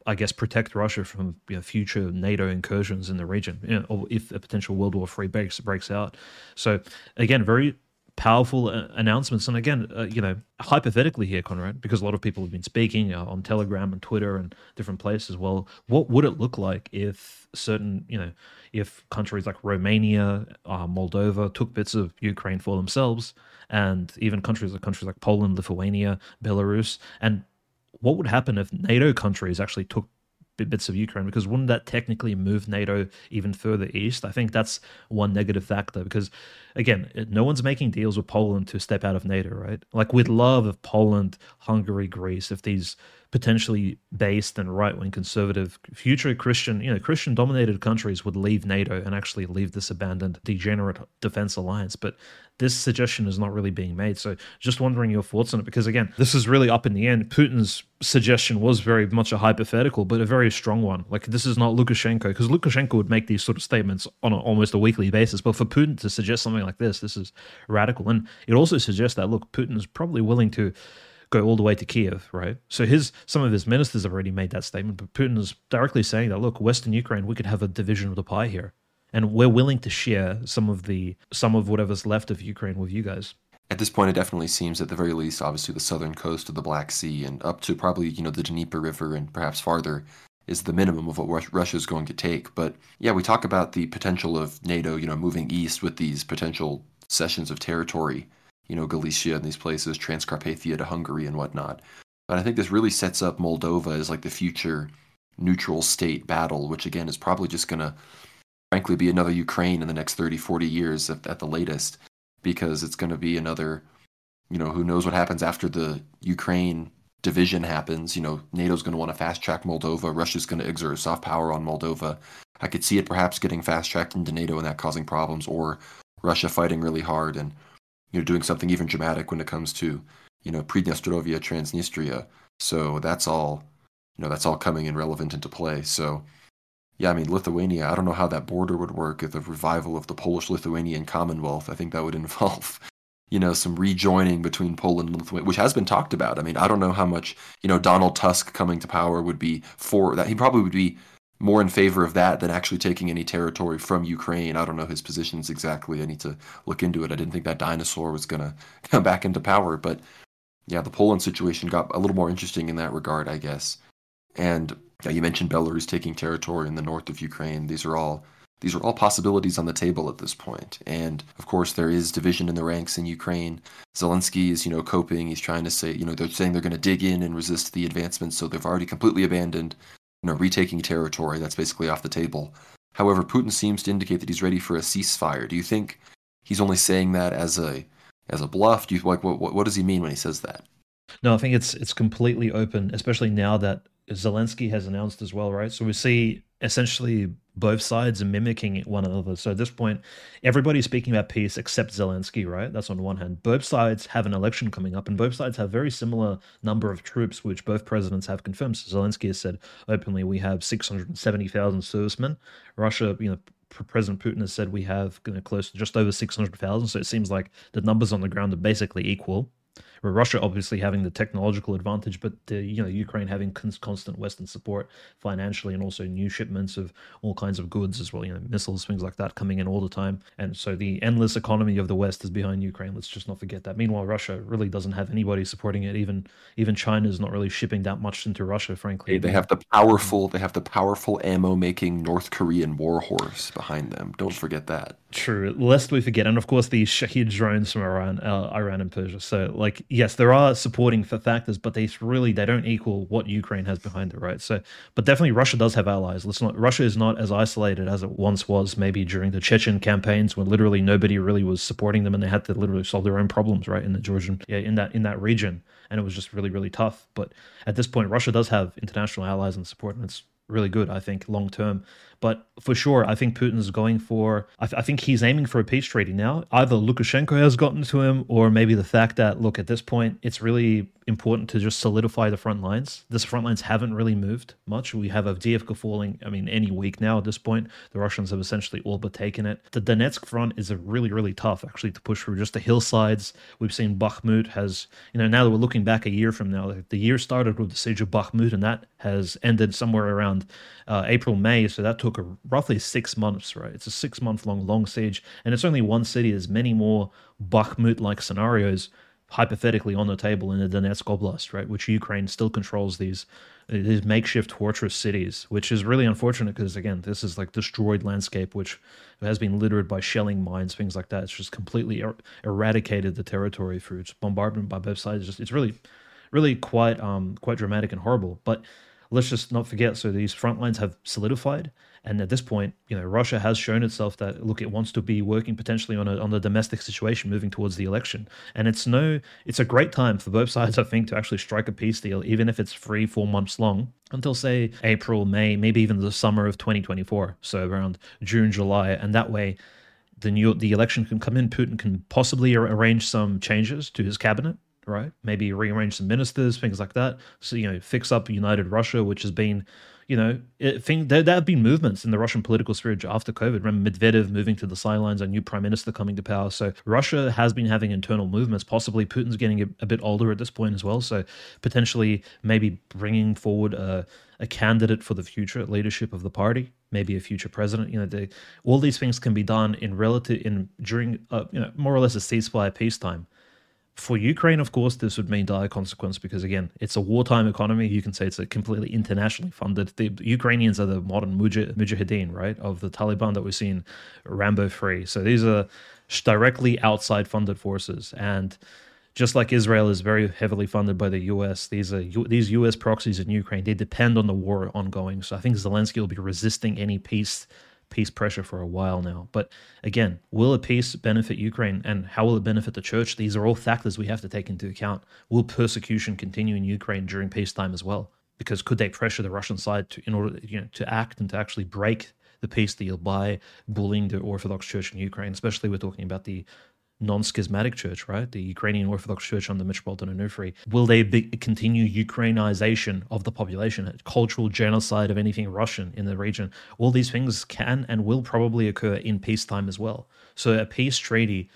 Speaker 2: I guess, protect Russia from you know, future NATO incursions in the region, you know, or if a potential World War III breaks breaks out. So again, very powerful uh, announcements. And again, uh, you know, hypothetically here, Conrad, because a lot of people have been speaking uh, on Telegram and Twitter and different places. Well, what would it look like if certain, you know, if countries like Romania, uh, Moldova took bits of Ukraine for themselves, and even countries like countries like Poland, Lithuania, Belarus, and what would happen if NATO countries actually took bits of Ukraine because wouldn't that technically move NATO even further east? I think that's one negative factor because, again, no one's making deals with Poland to step out of NATO, right? Like we'd love if Poland, Hungary, Greece, if these potentially based and right wing conservative future Christian, you know, Christian dominated countries would leave NATO and actually leave this abandoned degenerate defense alliance. But this suggestion is not really being made. So just wondering your thoughts on it because again, this is really up in the end. Putin's suggestion was very much a hypothetical, but a very strong one. Like this is not Lukashenko because Lukashenko would make these sort of statements on a, almost a weekly basis. But for Putin to suggest something like this, this is radical. And it also suggests that look, Putin is probably willing to go all the way to Kiev, right? So his some of his ministers have already made that statement, but Putin is directly saying that look, Western Ukraine, we could have a division of the pie here, and we're willing to share some of the some of whatever's left of Ukraine with you guys.
Speaker 1: At this point, it definitely seems, at the very least, obviously the southern coast of the Black Sea and up to probably you know the Dnieper River and perhaps farther is the minimum of what Russia is going to take. But yeah, we talk about the potential of NATO, you know, moving east with these potential cessions of territory you know, Galicia and these places, Transcarpathia to Hungary and whatnot. But I think this really sets up Moldova as like the future neutral state battle, which again is probably just going to, frankly, be another Ukraine in the next 30, 40 years at, at the latest, because it's going to be another, you know, who knows what happens after the Ukraine division happens. You know, NATO's going to want to fast track Moldova. Russia's going to exert soft power on Moldova. I could see it perhaps getting fast tracked into NATO and that causing problems, or Russia fighting really hard and you know, doing something even dramatic when it comes to, you know, Pridnestrovia, Transnistria. So that's all, you know, that's all coming in relevant into play. So, yeah, I mean, Lithuania, I don't know how that border would work if the revival of the Polish Lithuanian Commonwealth. I think that would involve, you know, some rejoining between Poland and Lithuania, which has been talked about. I mean, I don't know how much, you know, Donald Tusk coming to power would be for that. He probably would be more in favor of that than actually taking any territory from Ukraine. I don't know his positions exactly. I need to look into it. I didn't think that dinosaur was going to come back into power, but yeah, the Poland situation got a little more interesting in that regard, I guess. And yeah, you mentioned Belarus taking territory in the north of Ukraine. These are all these are all possibilities on the table at this point. And of course, there is division in the ranks in Ukraine. Zelensky is, you know, coping. He's trying to say, you know, they're saying they're going to dig in and resist the advancement. so they've already completely abandoned you know, retaking territory. That's basically off the table. However, Putin seems to indicate that he's ready for a ceasefire. Do you think he's only saying that as a as a bluff? Do you like what, what what does he mean when he says that?
Speaker 2: No, I think it's it's completely open, especially now that Zelensky has announced as well, right? So we see essentially both sides mimicking one another. So at this point, everybody's speaking about peace except Zelensky, right? That's on one hand. Both sides have an election coming up, and both sides have very similar number of troops, which both presidents have confirmed. So Zelensky has said openly, we have 670,000 servicemen. Russia, you know, President Putin has said we have you know, close to just over 600,000. So it seems like the numbers on the ground are basically equal. Russia obviously having the technological advantage, but uh, you know Ukraine having constant Western support financially, and also new shipments of all kinds of goods as well, you know missiles, things like that coming in all the time. And so the endless economy of the West is behind Ukraine. Let's just not forget that. Meanwhile, Russia really doesn't have anybody supporting it. Even even China is not really shipping that much into Russia, frankly.
Speaker 1: They have the powerful, they have the powerful ammo making North Korean war horse behind them. Don't forget that.
Speaker 2: True, lest we forget, and of course the Shahed drones from Iran, uh, Iran and Persia. So like yes, there are supporting factors, but they really they don't equal what Ukraine has behind it, right? So, but definitely Russia does have allies. Let's not Russia is not as isolated as it once was, maybe during the Chechen campaigns when literally nobody really was supporting them and they had to literally solve their own problems, right? In the Georgian, yeah, in that in that region, and it was just really really tough. But at this point, Russia does have international allies and support, and it's really good, I think, long term. But for sure, I think Putin's going for, I, th- I, think he's aiming for a peace treaty now. Either Lukashenko has gotten to him, or maybe the fact that, look, at this point, it's really important to just solidify the front lines. This front lines haven't really moved much. We have Avdiivka falling, I mean, any week now at this point. The Russians have essentially all but taken it. The Donetsk front is a really, really tough actually to push through. Just the hillsides. We've seen Bakhmut has, you know, now that we're looking back a year from now, the year started with the siege of Bakhmut, and that has ended somewhere around uh, April, May. So that took a, roughly six months, right? It's a six month long, long siege, and it's only one city. There's many more Bakhmut like scenarios hypothetically on the table in the Donetsk Oblast, right, which Ukraine still controls these these makeshift fortress cities, which is really unfortunate because again, this is like destroyed landscape, which has been littered by shelling mines, things like that. It's just completely er- eradicated the territory through its bombardment by both sides. It's, just, it's really, really quite um quite dramatic and horrible. But let's just not forget. So these front lines have solidified, and at this point, you know, Russia has shown itself that look, it wants to be working potentially on a on the domestic situation, moving towards the election. And it's no, it's a great time for both sides, I think, to actually strike a peace deal, even if it's three, four months long, until say April, May, maybe even the summer of 2024. So around June, July, and that way. The new the election can come in. Putin can possibly arrange some changes to his cabinet, right? Maybe rearrange some ministers, things like that. So you know, fix up United Russia, which has been, you know, it, thing, there, there have been movements in the Russian political sphere after COVID. Remember Medvedev moving to the sidelines, a new prime minister coming to power. So Russia has been having internal movements. Possibly Putin's getting a, a bit older at this point as well. So potentially maybe bringing forward a, a candidate for the future leadership of the party maybe a future president. You know, they, all these things can be done in relative in during uh, you know more or less a ceasefire peacetime. For Ukraine, of course, this would mean dire consequence because, again, it's a wartime economy. You can say it's a completely internationally funded. The Ukrainians are the modern mujahideen, right, of the Taliban that we've seen Rambo III. So these are directly outside funded forces. And just like Israel is very heavily funded by the U.S., these are these U.S. proxies in Ukraine. They depend on the war ongoing. So I think Zelensky will be resisting any peace peace pressure for a while now. But again, will a peace benefit Ukraine and how will it benefit the church? These are all factors we have to take into account. Will persecution continue in Ukraine during peacetime as well? Because could they pressure the Russian side to, in order you know, to act and to actually break the peace deal by bullying the Orthodox Church in Ukraine? Especially we're talking about the non-schismatic church, right? The Ukrainian Orthodox Church under Metropolitan Onufri. Will they be, continue Ukrainization of the population, cultural genocide of anything Russian in the region? All these things can and will probably occur in peacetime as well. So a peace treaty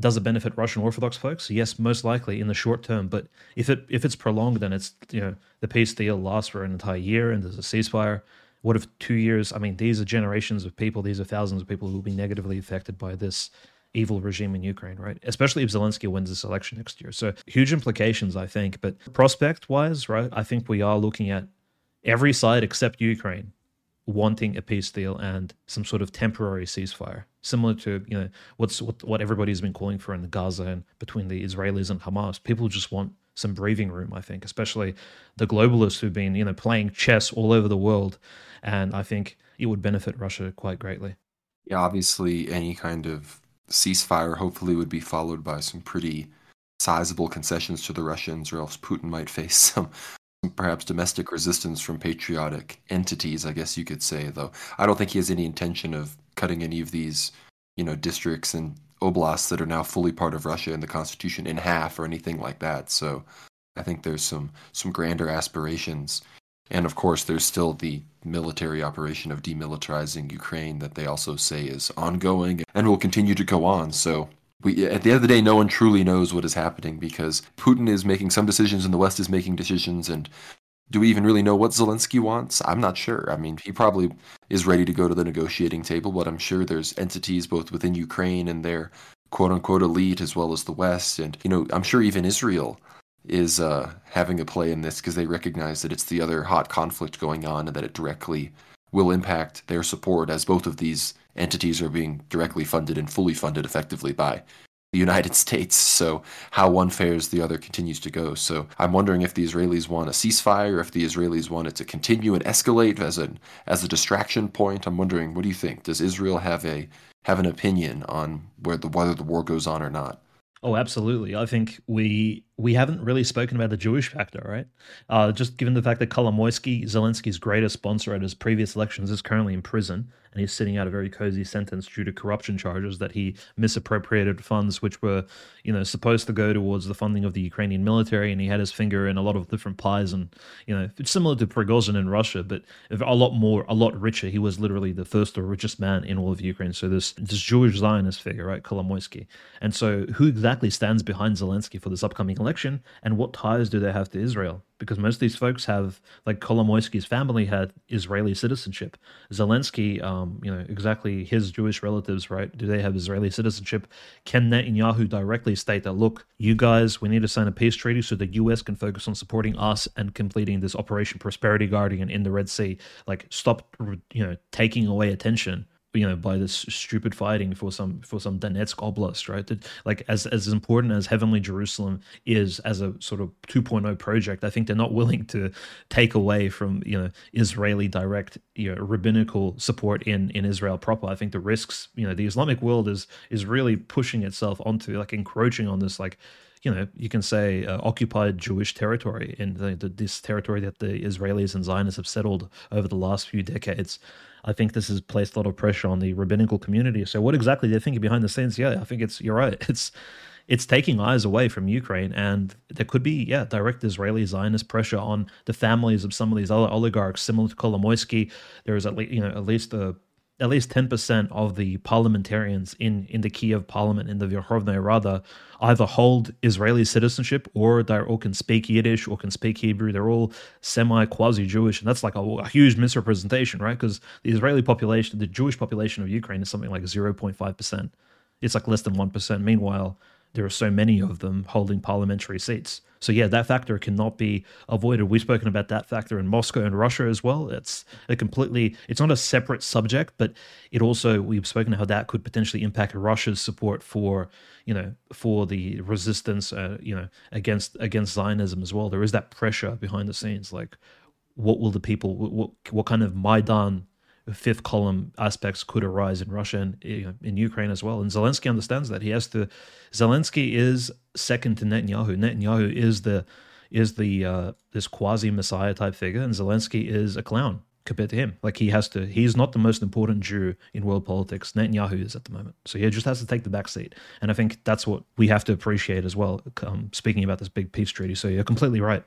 Speaker 2: does it benefit Russian Orthodox folks? Yes, most likely in the short term. But if it if it's prolonged then it's you know the peace deal lasts for an entire year and there's a ceasefire, what if two years? I mean, these are generations of people. These are thousands of people who will be negatively affected by this evil regime in Ukraine, right? Especially if Zelensky wins this election next year. So huge implications, I think. But prospect wise, right, I think we are looking at every side except Ukraine wanting a peace deal and some sort of temporary ceasefire, similar to you know what's what, what everybody's been calling for in the Gaza and between the Israelis and Hamas. People just want some breathing room, I think, especially the globalists who've been you know playing chess all over the world, and I think it would benefit Russia quite greatly.
Speaker 1: Yeah, obviously, any kind of ceasefire hopefully would be followed by some pretty sizable concessions to the Russians, or else Putin might face some, perhaps domestic resistance from patriotic entities, I guess you could say. Though I don't think he has any intention of cutting any of these, you know, districts and oblasts that are now fully part of Russia in the constitution in half or anything like that. So I think there's some some grander aspirations and of course, there's still the military operation of demilitarizing Ukraine that they also say is ongoing and will continue to go on. So we, at the end of the day, no one truly knows what is happening because Putin is making some decisions and the West is making decisions. And do we even really know what Zelensky wants? I'm not sure. I mean, he probably is ready to go to the negotiating table, but I'm sure there's entities both within Ukraine and their quote unquote elite as well as the West. And, you know, I'm sure even Israel is uh, having a play in this because they recognize that it's the other hot conflict going on and that it directly will impact their support as both of these entities are being directly funded and fully funded effectively by the United States. So how one fares, the other continues to go. So I'm wondering if the Israelis want a ceasefire, if the Israelis want it to continue and escalate as an as a distraction point. I'm wondering, what do you think? Does Israel have a have an opinion on where the whether the war goes on or not?
Speaker 2: Oh, absolutely. I think we we haven't really spoken about the Jewish factor, right? Uh, just given the fact that Kolomoisky, Zelensky's greatest sponsor at his previous elections, is currently in prison, and he's sitting out a very cozy sentence due to corruption charges that he misappropriated funds which were, you know, supposed to go towards the funding of the Ukrainian military, and he had his finger in a lot of different pies, and you know, it's similar to Prigozhin in Russia, but a lot more, a lot richer. He was literally the first or richest man in all of Ukraine. So this this Jewish Zionist figure, right, Kolomoisky, and so who exactly stands behind Zelensky for this upcoming election, and what ties do they have to Israel? because most of these folks have like Kolomoisky's family had Israeli citizenship. Zelensky, um, you know, exactly his Jewish relatives, right? Do they have Israeli citizenship? Can Netanyahu directly state that, look, you guys, we need to sign a peace treaty so the U.S. can focus on supporting us and completing this Operation Prosperity Guardian in the Red Sea? Like, stop, you know, taking away attention you know by this stupid fighting for some for some Donetsk oblast right? That, like as as important as heavenly Jerusalem is as a sort of 2.0 project I think they're not willing to take away from you know Israeli direct you know rabbinical support in in Israel proper. I think the risks you know the Islamic world is is really pushing itself onto like encroaching on this like you know, you can say uh, occupied Jewish territory in the, the, this territory that the Israelis and Zionists have settled over the last few decades. I think this has placed a lot of pressure on the rabbinical community. So, what exactly they're thinking behind the scenes? Yeah, I think it's you're right. It's it's taking eyes away from Ukraine, and there could be yeah direct Israeli Zionist pressure on the families of some of these other oligarchs, similar to Kolomoisky. There is at least you know at least a at least 10% of the parliamentarians in, in the Kiev parliament, in the Verkhovnaya Rada, either hold Israeli citizenship or they all can speak Yiddish or can speak Hebrew. They're all semi quasi Jewish. And that's like a, a, huge misrepresentation, right? Because the Israeli population, the Jewish population of Ukraine is something like 0.5%. It's like less than 1%. Meanwhile, there are so many of them holding parliamentary seats. So yeah, that factor cannot be avoided. We've spoken about that factor in Moscow and Russia as well. It's a completely it's not a separate subject, but it also we've spoken how that could potentially impact Russia's support for you know for the resistance uh, you know against against Zionism as well. There is that pressure behind the scenes. Like, what will the people what what kind of Maidan fifth column aspects could arise in Russia and in Ukraine as well. And Zelensky understands that. He has to. Zelensky is second to Netanyahu. Netanyahu is the is the uh, this quasi messiah type figure, and Zelensky is a clown compared to him. Like he has to. He's not the most important Jew in world politics. Netanyahu is at the moment, so he just has to take the back seat. And I think that's what we have to appreciate as well. Um, speaking about this big peace treaty, so you're completely right.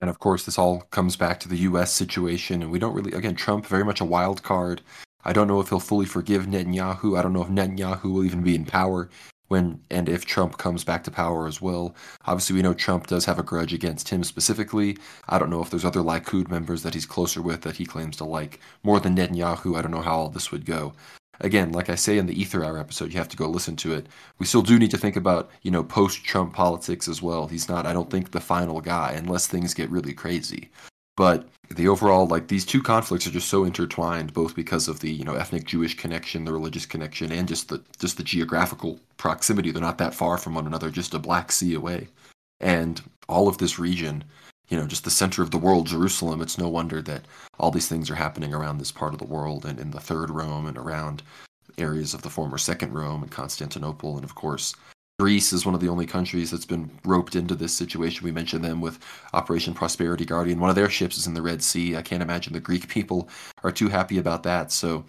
Speaker 1: And of course, this all comes back to the U.S. situation, and we don't really, again, Trump very much a wild card. I don't know if he'll fully forgive Netanyahu. I don't know if Netanyahu will even be in power when and if Trump comes back to power as well. Obviously, we know Trump does have a grudge against him specifically. I don't know if there's other Likud members that he's closer with that he claims to like more than Netanyahu. I don't know how all this would go again, like I say in the Aether Hour episode, you have to go listen to it. We still do need to think about, you know, post Trump politics as well. He's not, I don't think, the final guy unless things get really crazy. But the overall, like these two conflicts are just so intertwined, both because of the you know ethnic Jewish connection, the religious connection, and just the just the geographical proximity. They're not that far from one another, just a Black Sea away. And all of this region you know, just the center of the world, Jerusalem, it's no wonder that all these things are happening around this part of the world and in the Third Rome and around areas of the former Second Rome and Constantinople. And of course, Greece is one of the only countries that's been roped into this situation. We mentioned them with Operation Prosperity Guardian. One of their ships is in the Red Sea. I can't imagine the Greek people are too happy about that. So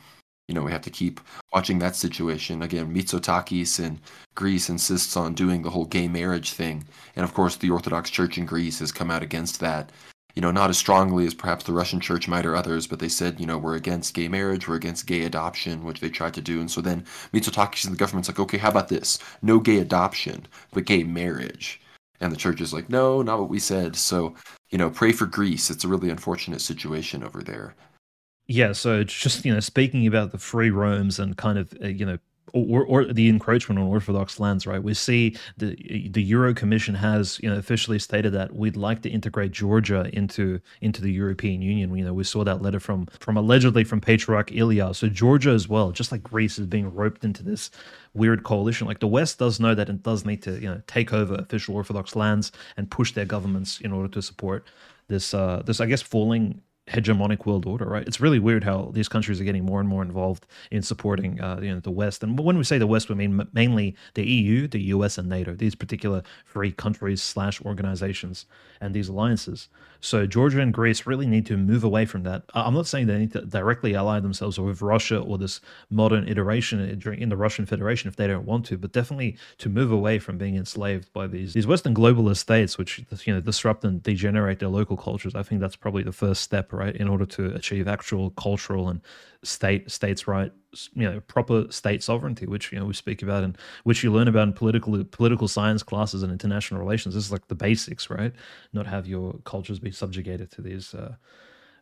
Speaker 1: you know, we have to keep watching that situation. Again, Mitsotakis in Greece insists on doing the whole gay marriage thing. And of course, the Orthodox Church in Greece has come out against that. You know, not as strongly as perhaps the Russian church might or others, but they said, you know, we're against gay marriage, we're against gay adoption, which they tried to do. And so then Mitsotakis and the government's like, okay, how about this? No gay adoption, but gay marriage. And the church is like, no, not what we said. So, you know, pray for Greece. It's a really unfortunate situation over there.
Speaker 2: Yeah, so it's just you know, speaking about the three Romes and kind of uh, you know or, or, the encroachment on Orthodox lands, right? We see the the Euro Commission has you know officially stated that we'd like to integrate Georgia into into the European Union. You know, we saw that letter from from allegedly from Patriarch Ilya. So Georgia as well, just like Greece, is being roped into this weird coalition. Like the West does know that it does need to you know take over official Orthodox lands and push their governments in order to support this uh this I guess falling hegemonic world order, right? It's really weird how these countries are getting more and more involved in supporting uh, you know, the West. And when we say the West, we mean mainly the EU, the US, and NATO, these particular free countries slash organizations and these alliances. So Georgia and Greece really need to move away from that. I'm not saying they need to directly ally themselves with Russia or this modern iteration in the Russian Federation if they don't want to, but definitely to move away from being enslaved by these these Western globalist states, which you know disrupt and degenerate their local cultures. I think that's probably the first step, right, in order to achieve actual cultural and state states' right, you know, proper state sovereignty, which you know we speak about and which you learn about in political political science classes and international relations. This is like the basics, right? Not have your cultures be subjugated to these. Uh,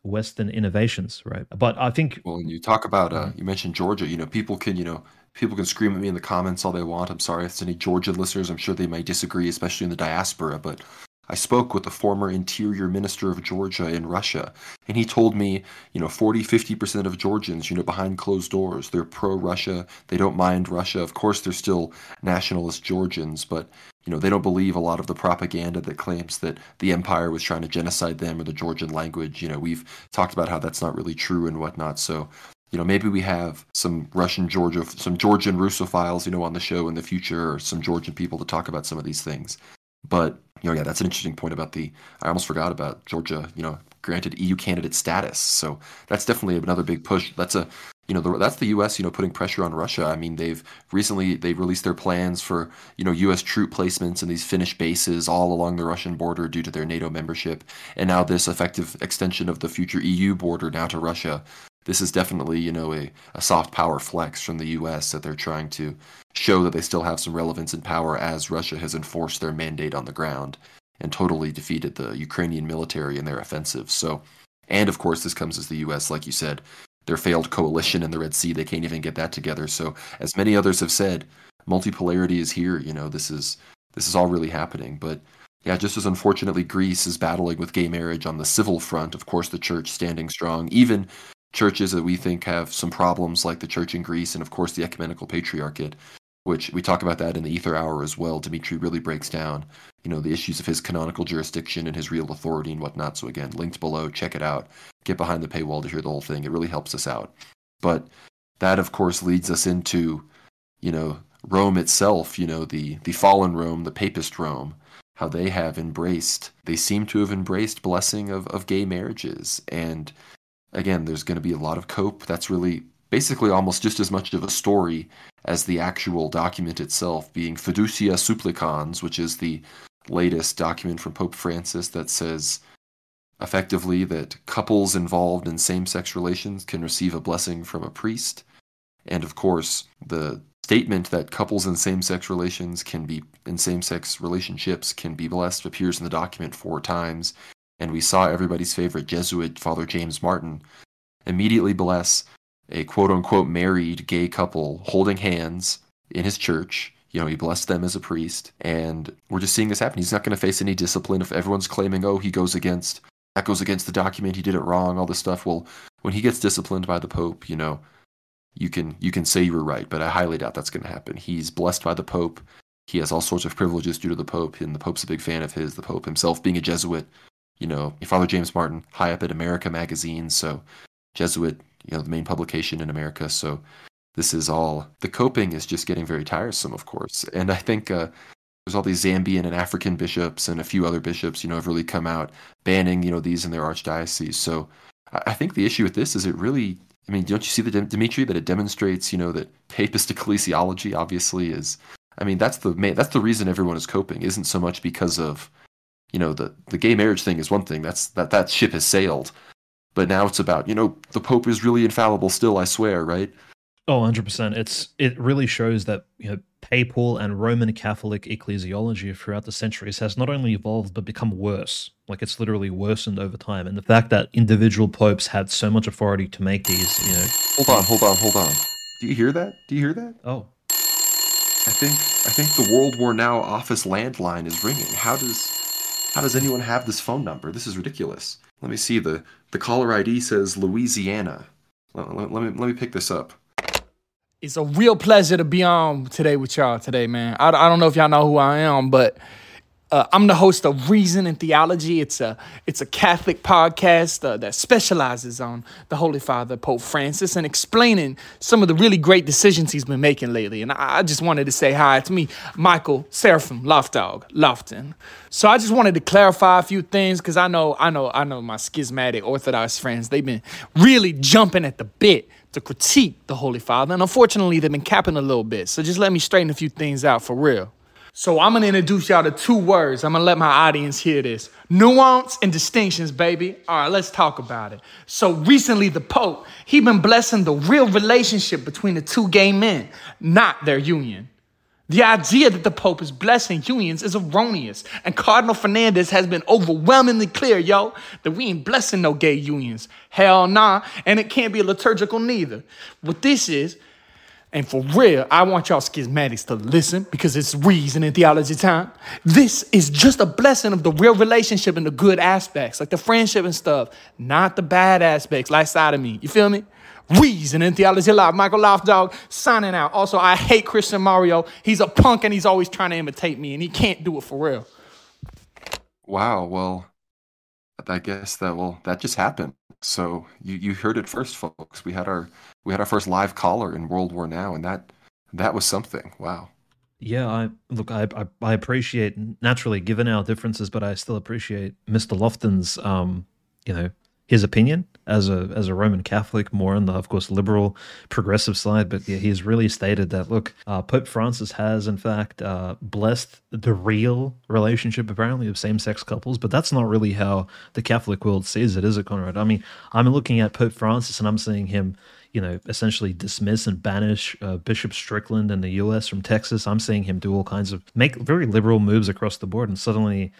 Speaker 2: Western innovations, right? But I think
Speaker 1: well, you talk about uh, you mentioned Georgia. You know, people can you know people can scream at me in the comments all they want. I'm sorry if it's any Georgian listeners. I'm sure they may disagree, especially in the diaspora. But I spoke with the former interior minister of Georgia in Russia, and he told me, you know, 40, 50% of Georgians, you know, behind closed doors, they're pro Russia. They don't mind Russia. Of course, they're still nationalist Georgians, but, you know, they don't believe a lot of the propaganda that claims that the empire was trying to genocide them or the Georgian language. You know, we've talked about how that's not really true and whatnot. So, you know, maybe we have some Russian Georgia, some Georgian Russophiles, you know, on the show in the future, or some Georgian people to talk about some of these things. But you know, yeah, that's an interesting point about the. I almost forgot about Georgia. You know, granted EU candidate status. So that's definitely another big push. That's a you know the, that's the U.S. you know putting pressure on Russia. I mean they've recently they released their plans for you know U.S. troop placements in these Finnish bases all along the Russian border due to their NATO membership, and now this effective extension of the future EU border now to Russia this is definitely, you know, a, a soft power flex from the US that they're trying to show that they still have some relevance and power as Russia has enforced their mandate on the ground and totally defeated the Ukrainian military in their offensive. So, and of course, this comes as the US, like you said, their failed coalition in the Red Sea, they can't even get that together. So, as many others have said, multipolarity is here. You know, this is this is all really happening. But yeah, just as unfortunately Greece is battling with gay marriage on the civil front, of course, the church standing strong, even churches that we think have some problems, like the church in Greece and, of course, the ecumenical patriarchate, which we talk about that in the Aether Hour as well. Dimitri really breaks down, you know, the issues of his canonical jurisdiction and his real authority and whatnot. So again, linked below, check it out. Get behind the paywall to hear the whole thing. It really helps us out. But that, of course, leads us into, you know, Rome itself. You know, the the fallen Rome, the papist Rome. How they have embraced, they seem to have embraced blessing of, of gay marriages and again, there's going to be a lot of cope. That's really basically almost just as much of a story as the actual document itself, being Fiducia Supplicans, which is the latest document from Pope Francis that says effectively that couples involved in same sex relations can receive a blessing from a priest. And of course, the statement that couples in same sex relations can be in same sex relationships can be blessed appears in the document four times and we saw everybody's favorite Jesuit, Father James Martin, immediately bless a quote unquote married gay couple holding hands in his church. You know, he blessed them as a priest, and we're just seeing this happen. He's not going to face any discipline if everyone's claiming, oh, he goes against that goes against the document, he did it wrong, all this stuff. Well, when he gets disciplined by the Pope, you know, you can you can say you were right, but I highly doubt that's going to happen. He's blessed by the Pope. He has all sorts of privileges due to the Pope, and the Pope's a big fan of his. The Pope himself, being a Jesuit, you know, Father James Martin, high up at America magazine, so Jesuit, you know, the main publication in America. So this is all the coping is just getting very tiresome, of course. And I think uh, there's all these Zambian and African bishops and a few other bishops, you know, have really come out banning, you know, these in their archdiocese. So I think the issue with this is it really, I mean, don't you see the Dimitri that it demonstrates, you know, that papist ecclesiology obviously is. I mean, that's the main, that's the reason everyone is coping. Isn't so much because of you know the the gay marriage thing is one thing that's that that ship has sailed. But now it's about you know the pope is really infallible still i swear right?
Speaker 2: Oh 100% it's it really shows that you know papal and roman catholic ecclesiology throughout the centuries has not only evolved but become worse. Like it's literally worsened over time. And the fact that individual popes had so much authority to make these you know.
Speaker 1: Hold on hold on hold on. Do you hear that? Do you hear that?
Speaker 2: Oh.
Speaker 1: I think i think the world war now office landline is ringing. How does how does anyone have this phone number? This is ridiculous. Let me see. The, the caller ID says Louisiana. Let, let, let, me, let me pick this up.
Speaker 3: It's a real pleasure to be on today with y'all today, man. I, I don't know if y'all know who I am, but Uh, I'm the host of Reason and Theology. It's a it's a Catholic podcast uh, that specializes on the Holy Father Pope Francis and explaining some of the really great decisions he's been making lately. And I, I just wanted to say hi. It's me, Michael Seraphim Loftdog Lofton. So I just wanted to clarify a few things because I know I know I know my schismatic Orthodox friends. They've been really jumping at the bit to critique the Holy Father, and unfortunately they've been capping a little bit. So just let me straighten a few things out for real. So I'm gonna introduce y'all to two words. I'm gonna let my audience hear this. Nuance and distinctions, baby. All right, let's talk about it. So recently the Pope, he been blessing the real relationship between the two gay men, not their union. The idea that the Pope is blessing unions is erroneous, and Cardinal Fernandez has been overwhelmingly clear, yo, that we ain't blessing no gay unions. Hell nah, and it can't be liturgical neither. What this is, and for real, I want y'all schismatics to listen because it's reason and theology time. This is just a blessing of the real relationship and the good aspects, like the friendship and stuff, not the bad aspects, like side of me. You feel me? Reason and theology live. Michael Dog signing out. Also, I hate Christian Mario. He's a punk and he's always trying to imitate me, and he can't do it for real.
Speaker 1: Wow. Well, I guess that well that just happened. So you you heard it first, folks. We had our we had our first live caller in World War Now, and that that was something. Wow.
Speaker 2: Yeah, I look. I, I, I appreciate naturally, given our differences, but I still appreciate Mr. Lofton's, um, you know, his opinion as a as a Roman Catholic, more on the of course liberal progressive side. But yeah, he's really stated that look, uh, Pope Francis has in fact uh, blessed the real relationship apparently of same sex couples, but that's not really how the Catholic world sees it, is it, Conrad? I mean, I'm looking at Pope Francis and I'm seeing him. You know, essentially dismiss and banish uh, Bishop Strickland in the U.S. from Texas. I'm seeing him do all kinds of make very liberal moves across the board, and suddenly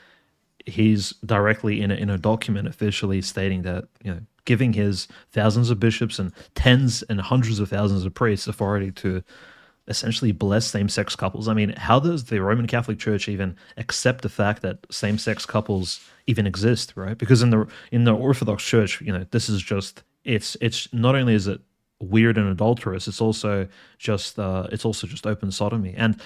Speaker 2: he's directly in a, in a document officially stating that you know giving his thousands of bishops and tens and hundreds of thousands of priests authority to essentially bless same-sex couples. I mean, how does the Roman Catholic Church even accept the fact that same-sex couples even exist, right? Because in the in the Orthodox Church, you know, this is just it's it's not only is it weird and adulterous, it's also just uh, it's also just open sodomy. And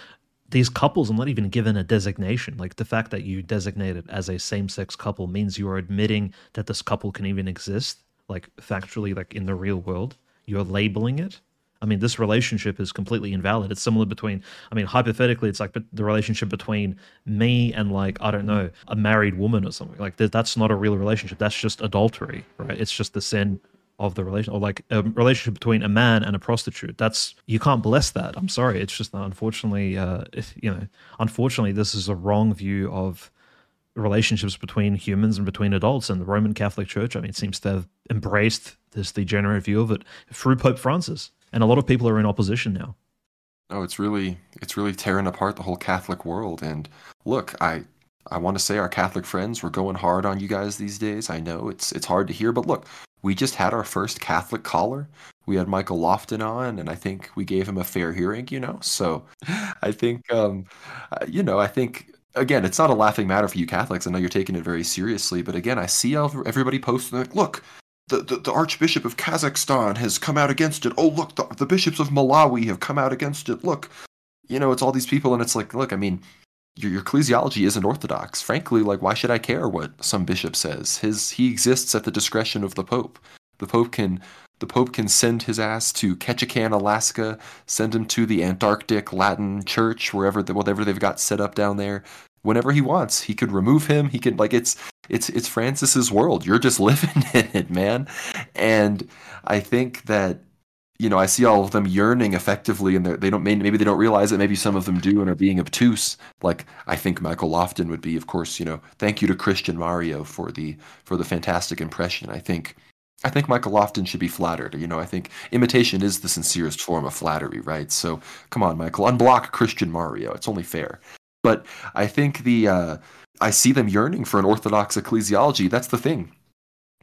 Speaker 2: these couples are not even given a designation. Like the fact that you designate it as a same sex couple means you are admitting that this couple can even exist, like factually, like in the real world. You're labeling it. I mean, this relationship is completely invalid. It's similar between, I mean, hypothetically, it's like the relationship between me and, like, I don't know, a married woman or something. Like, that's not a real relationship. That's just adultery, right? It's just the sin of the relation or like a relationship between a man and a prostitute. That's you can't bless that. I'm sorry. It's just that unfortunately uh if, you know unfortunately this is a wrong view of relationships between humans and between adults and the roman catholic church. I mean seems to have embraced this degenerate view of it through pope francis. And a lot of people are in opposition now.
Speaker 1: Oh it's really it's really tearing apart the whole catholic world. And look i I want to say our Catholic friends, we're going hard on you guys these days. I know it's it's hard to hear, but look, we just had our first Catholic caller. We had Michael Lofton on, and I think we gave him a fair hearing, you know? So I think, um, uh, you know, I think, again, it's not a laughing matter for you Catholics. I know you're taking it very seriously, but again, I see everybody posting, like, look, the, the, the, Archbishop of Kazakhstan has come out against it. Oh, look, the, the bishops of Malawi have come out against it. Look, you know, it's all these people, and it's like, look, I mean, your, your ecclesiology isn't orthodox. Frankly, like why should I care what some bishop says? His he exists at the discretion of the pope. The pope can the pope can send his ass to Ketchikan, Alaska, send him to the Antarctic Latin Church, wherever the, whatever they've got set up down there, whenever he wants. He could remove him. He could like it's it's it's Francis's world. You're just living in it, man. And I think that you know, I see all of them yearning effectively, and they don't maybe they don't realize it. Maybe some of them do and are being obtuse. Like I think Michael Lofton would be, of course. You know, thank you to Christian Mario for the for the fantastic impression. I think I think Michael Lofton should be flattered. You know, I think imitation is the sincerest form of flattery, right? So come on, Michael, unblock Christian Mario. It's only fair. But I think the uh, I see them yearning for an orthodox ecclesiology. That's the thing.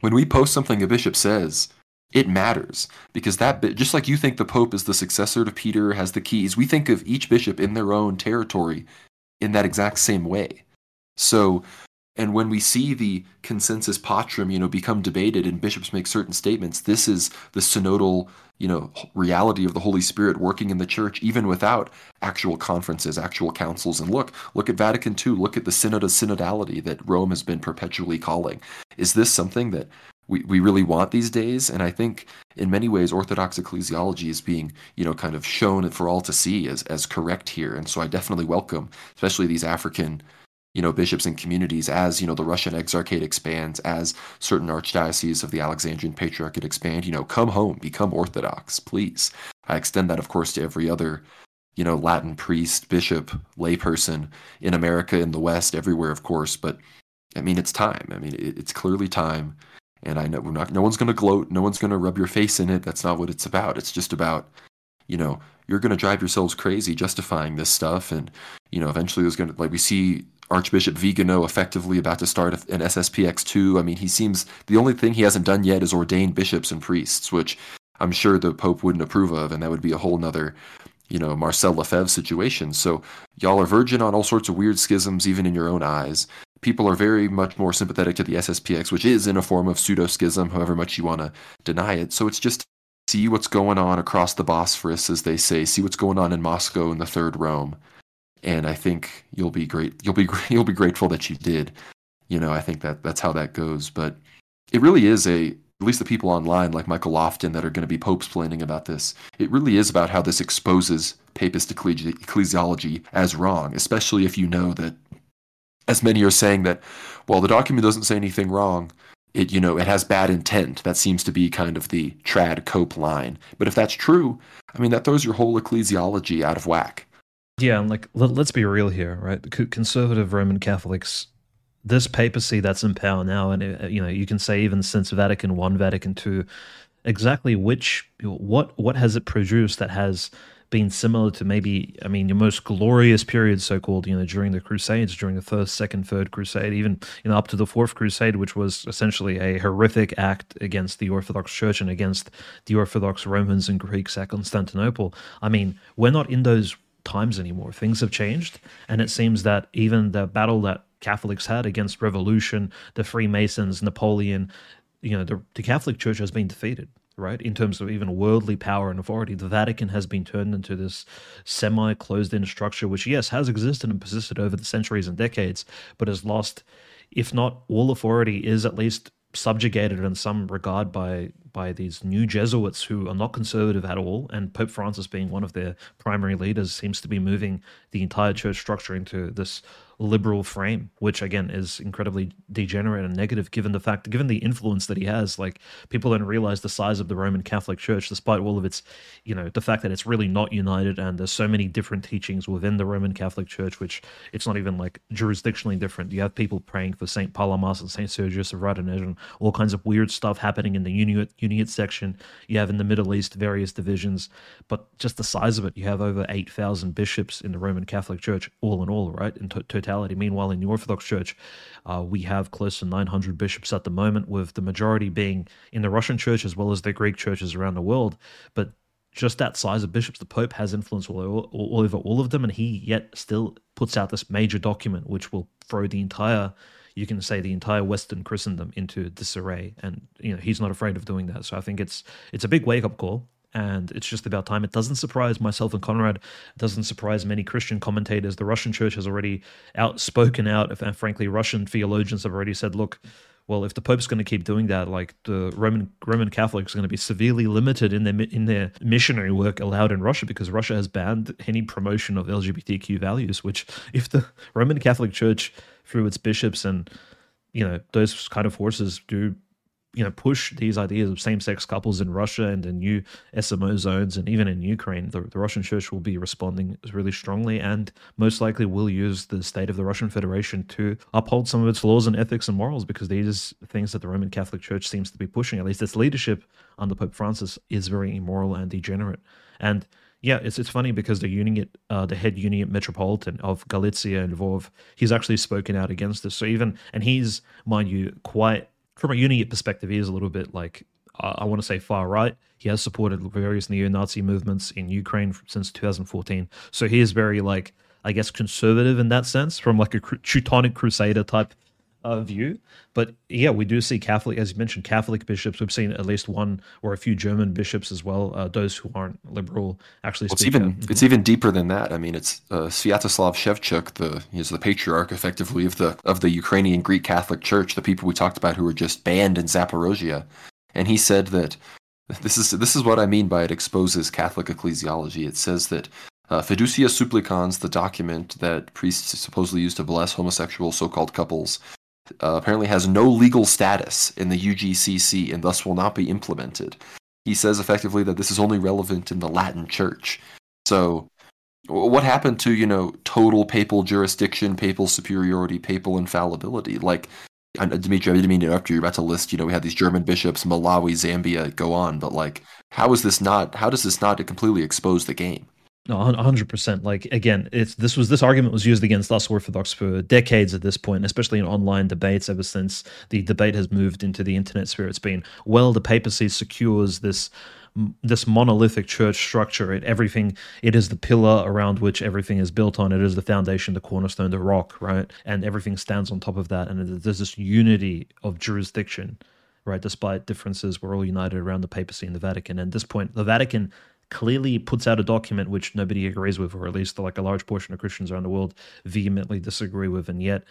Speaker 1: When we post something a bishop says, it matters because that just like you think the Pope is the successor to Peter, has the keys, we think of each bishop in their own territory in that exact same way. So And when we see the consensus patrum, you know, become debated and bishops make certain statements, this is the synodal, you know, reality of the Holy Spirit working in the church, even without actual conferences, actual councils. And look, look at Vatican II, look at the synod of synodality that Rome has been perpetually calling. Is this something that we, we really want these days? And I think in many ways Orthodox ecclesiology is being, you know, kind of shown for all to see as, as correct here. And so I definitely welcome, especially these African you know, bishops and communities as, you know, the Russian Exarchate expands, as certain archdioceses of the Alexandrian Patriarchate expand, you know, come home, become Orthodox, please. I extend that, of course, to every other, you know, Latin priest, bishop, layperson in America, in the West, everywhere, of course. But I mean, it's time. I mean, it, it's clearly time. And I know we're not, no one's going to gloat. No one's going to rub your face in it. That's not what it's about. It's just about, you know, you're going to drive yourselves crazy justifying this stuff. And, you know, eventually there's going to, like, we see Archbishop Vigano effectively about to start an SSPX2. I mean, he seems the only thing he hasn't done yet is ordain bishops and priests, which I'm sure the Pope wouldn't approve of, and that would be a whole nother, you know, Marcel Lefebvre situation. So y'all are virgin on all sorts of weird schisms, even in your own eyes. People are very much more sympathetic to the SSPX, which is in a form of pseudo schism, however much you want to deny it. So it's just see what's going on across the Bosphorus, as they say, see what's going on in Moscow and the Third Rome and I think you'll be great. You'll be you'll be grateful that you did. You know, I think that that's how that goes. But it really is a at least the people online like Michael Lofton that are going to be popes planning about this. It really is about how this exposes papist ecclesiology as wrong, especially if you know that, as many are saying that, well, the document doesn't say anything wrong. It you know it has bad intent. That seems to be kind of the trad cope line. But if that's true, I mean that throws your whole ecclesiology out of whack.
Speaker 2: Yeah, and like let, us be real here, right? Conservative Roman Catholics, this papacy that's in power now, and uh, you know, you can say even since Vatican One, Vatican Two, exactly which what what has it produced that has been similar to maybe I mean your most glorious period, so called, you know, during the Crusades, during the first, second, third Crusade, even you know up to the fourth Crusade, which was essentially a horrific act against the Orthodox Church and against the Orthodox Romans and Greeks at Constantinople. I mean, we're not in those times anymore. Things have changed, and it seems that even the battle that Catholics had against revolution, the Freemasons, Napoleon, you know, the, the Catholic Church has been defeated right? In terms of even worldly power and authority, the Vatican has been turned into this semi closed in structure, which, yes, has existed and persisted over the centuries and decades, but has lost, if not all authority, is at least subjugated in some regard by by these new Jesuits who are not conservative at all, and Pope Francis being one of their primary leaders seems to be moving the entire church structure into this liberal frame, which again is incredibly degenerate and negative given the fact, given the influence that he has. Like people don't realize the size of the Roman Catholic Church, despite all of its, you know, the fact that it's really not united and there's so many different teachings within the Roman Catholic Church, which it's not even like jurisdictionally different. You have people praying for Saint Palamas and Saint Sergius of Radonezh and all kinds of weird stuff happening in the Uniate, Uniate section. You have in the Middle East various divisions, but just the size of it, you have over 8,000 bishops in the Roman Catholic Church, all in all, right? In total totality. Meanwhile, in the Orthodox Church, uh, we have close to 900 bishops at the moment, with the majority being in the Russian Church as well as the Greek churches around the world. But just that size of bishops, the Pope has influence all, all, all over all of them, and he yet still puts out this major document which will throw the entire you can say the entire Western Christendom into disarray, and you know he's not afraid of doing that. So I think it's it's a big wake up call and it's just about time. It doesn't surprise myself and Conrad. It doesn't surprise many Christian commentators. The Russian church has already outspoken out, and frankly, Russian theologians have already said, look, well, if the Pope's going to keep doing that, like the Roman Roman Catholics are going to be severely limited in their in their missionary work allowed in Russia because Russia has banned any promotion of LGBTQ values. Which, if the Roman Catholic Church, through its bishops and you know those kind of forces, do you know push these ideas of same-sex couples in Russia and in new SMO zones and even in Ukraine, the, the, Russian Church will be responding really strongly and most likely will use the state of the Russian Federation to uphold some of its laws and ethics and morals because these things that the Roman Catholic Church seems to be pushing. At least its leadership under Pope Francis is very immoral and degenerate. And yeah, it's it's funny because the Uniate, uh, the head Uniate Metropolitan of Galicia and Lvov, he's actually spoken out against this. So even and he's, mind you, quite from a Uniate perspective, he is a little bit like I want to say far right. He has supported various neo-Nazi movements in Ukraine since 2014. So he is very like I guess conservative in that sense, from like a Teutonic Crusader type uh, view. But yeah, we do see Catholic, as you mentioned, Catholic bishops. We've seen at least one or a few German bishops as well. Uh, those who aren't liberal actually.
Speaker 1: Well, it's even it's even deeper than that. I mean, it's uh, Sviatoslav Shevchuk, the he's the patriarch, effectively of the of the Ukrainian Greek Catholic Church, the people we talked about who were just banned in Zaporozhia, and he said that this is this is what I mean by it exposes Catholic ecclesiology. It says that uh, Fiducia Supplicans, the document that priests supposedly use to bless homosexual so-called couples, uh, apparently has no legal status in the UGCC and thus will not be implemented. He says effectively that this is only relevant in the Latin Church. So, what happened to you know total papal jurisdiction, papal superiority, papal infallibility? Like, Dimitri, I didn't mean to interrupt you. You're about to list, you know, we had these German bishops, Malawi, Zambia, go on. But like, how is this not? How does this not completely expose the game?
Speaker 2: No, hundred percent. Like again, it's this was this argument was used against us Orthodox for decades at this point, especially in online debates. Ever since the debate has moved into the internet sphere, it's been well, the papacy secures this this monolithic church structure. It everything it is the pillar around which everything is built on. It is the foundation, the cornerstone, the rock, right? And everything stands on top of that. And there's this unity of jurisdiction, right? Despite differences, we're all united around the papacy and the Vatican. And at this point, the Vatican clearly puts out a document which nobody agrees with, or at least like a large portion of Christians around the world vehemently disagree with, and yet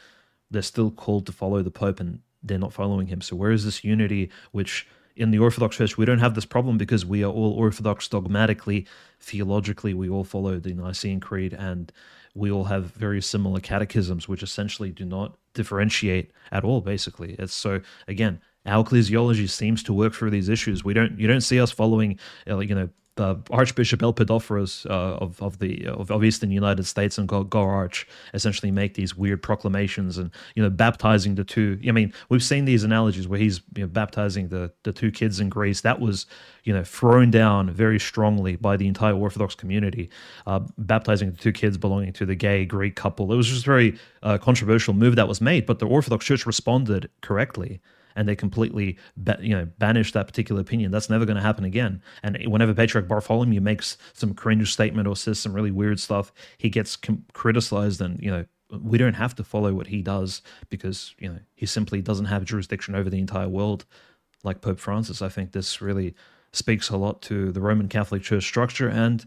Speaker 2: they're still called to follow the Pope and they're not following him. So where is this unity which in the Orthodox Church we don't have this problem because we are all Orthodox dogmatically, theologically, we all follow the Nicene Creed and we all have very similar catechisms which essentially do not differentiate at all basically. It's so again, our ecclesiology seems to work through these issues. We don't you don't see us following uh, you know the Archbishop Elpidophoros uh, of of the of, of, Eastern United States and Go, Go Arch essentially make these weird proclamations and you know baptizing the two. I mean, we've seen these analogies where he's you know, baptizing the the two kids in Greece. That was you know thrown down very strongly by the entire Orthodox community, uh, baptizing the two kids belonging to the gay Greek couple. It was just a very uh, controversial move that was made, but the Orthodox Church responded correctly and they completely ba- you know banish that particular opinion. That's never going to happen again. And whenever Patriarch Bartholomew makes some cringe statement or says some really weird stuff, he gets com- criticized and you know we don't have to follow what he does because you know he simply doesn't have jurisdiction over the entire world like Pope Francis. I think this really speaks a lot to the Roman Catholic Church structure and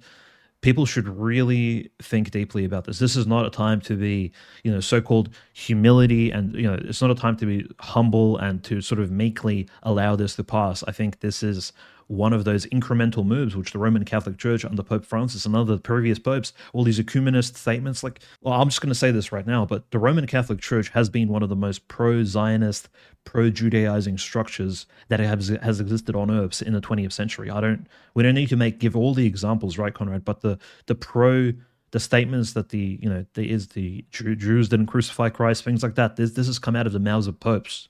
Speaker 2: people should really think deeply about this. This is not a time to be, you know, so-called humility and, you know, it's not a time to be humble and to sort of meekly allow this to pass. I think this is one of those incremental moves which the Roman Catholic Church under Pope Francis and other previous popes, all these ecumenist statements, like, well, I'm just going to say this right now, but the Roman Catholic Church has been one of the most pro Zionist, pro Judaizing structures that has, has existed on earth in the 20th century. I don't, we don't need to make, give all the examples, right, Conrad, but the, the pro, the statements that the, you know, there is the Jews didn't crucify Christ, things like that. This, this has come out of the mouths of popes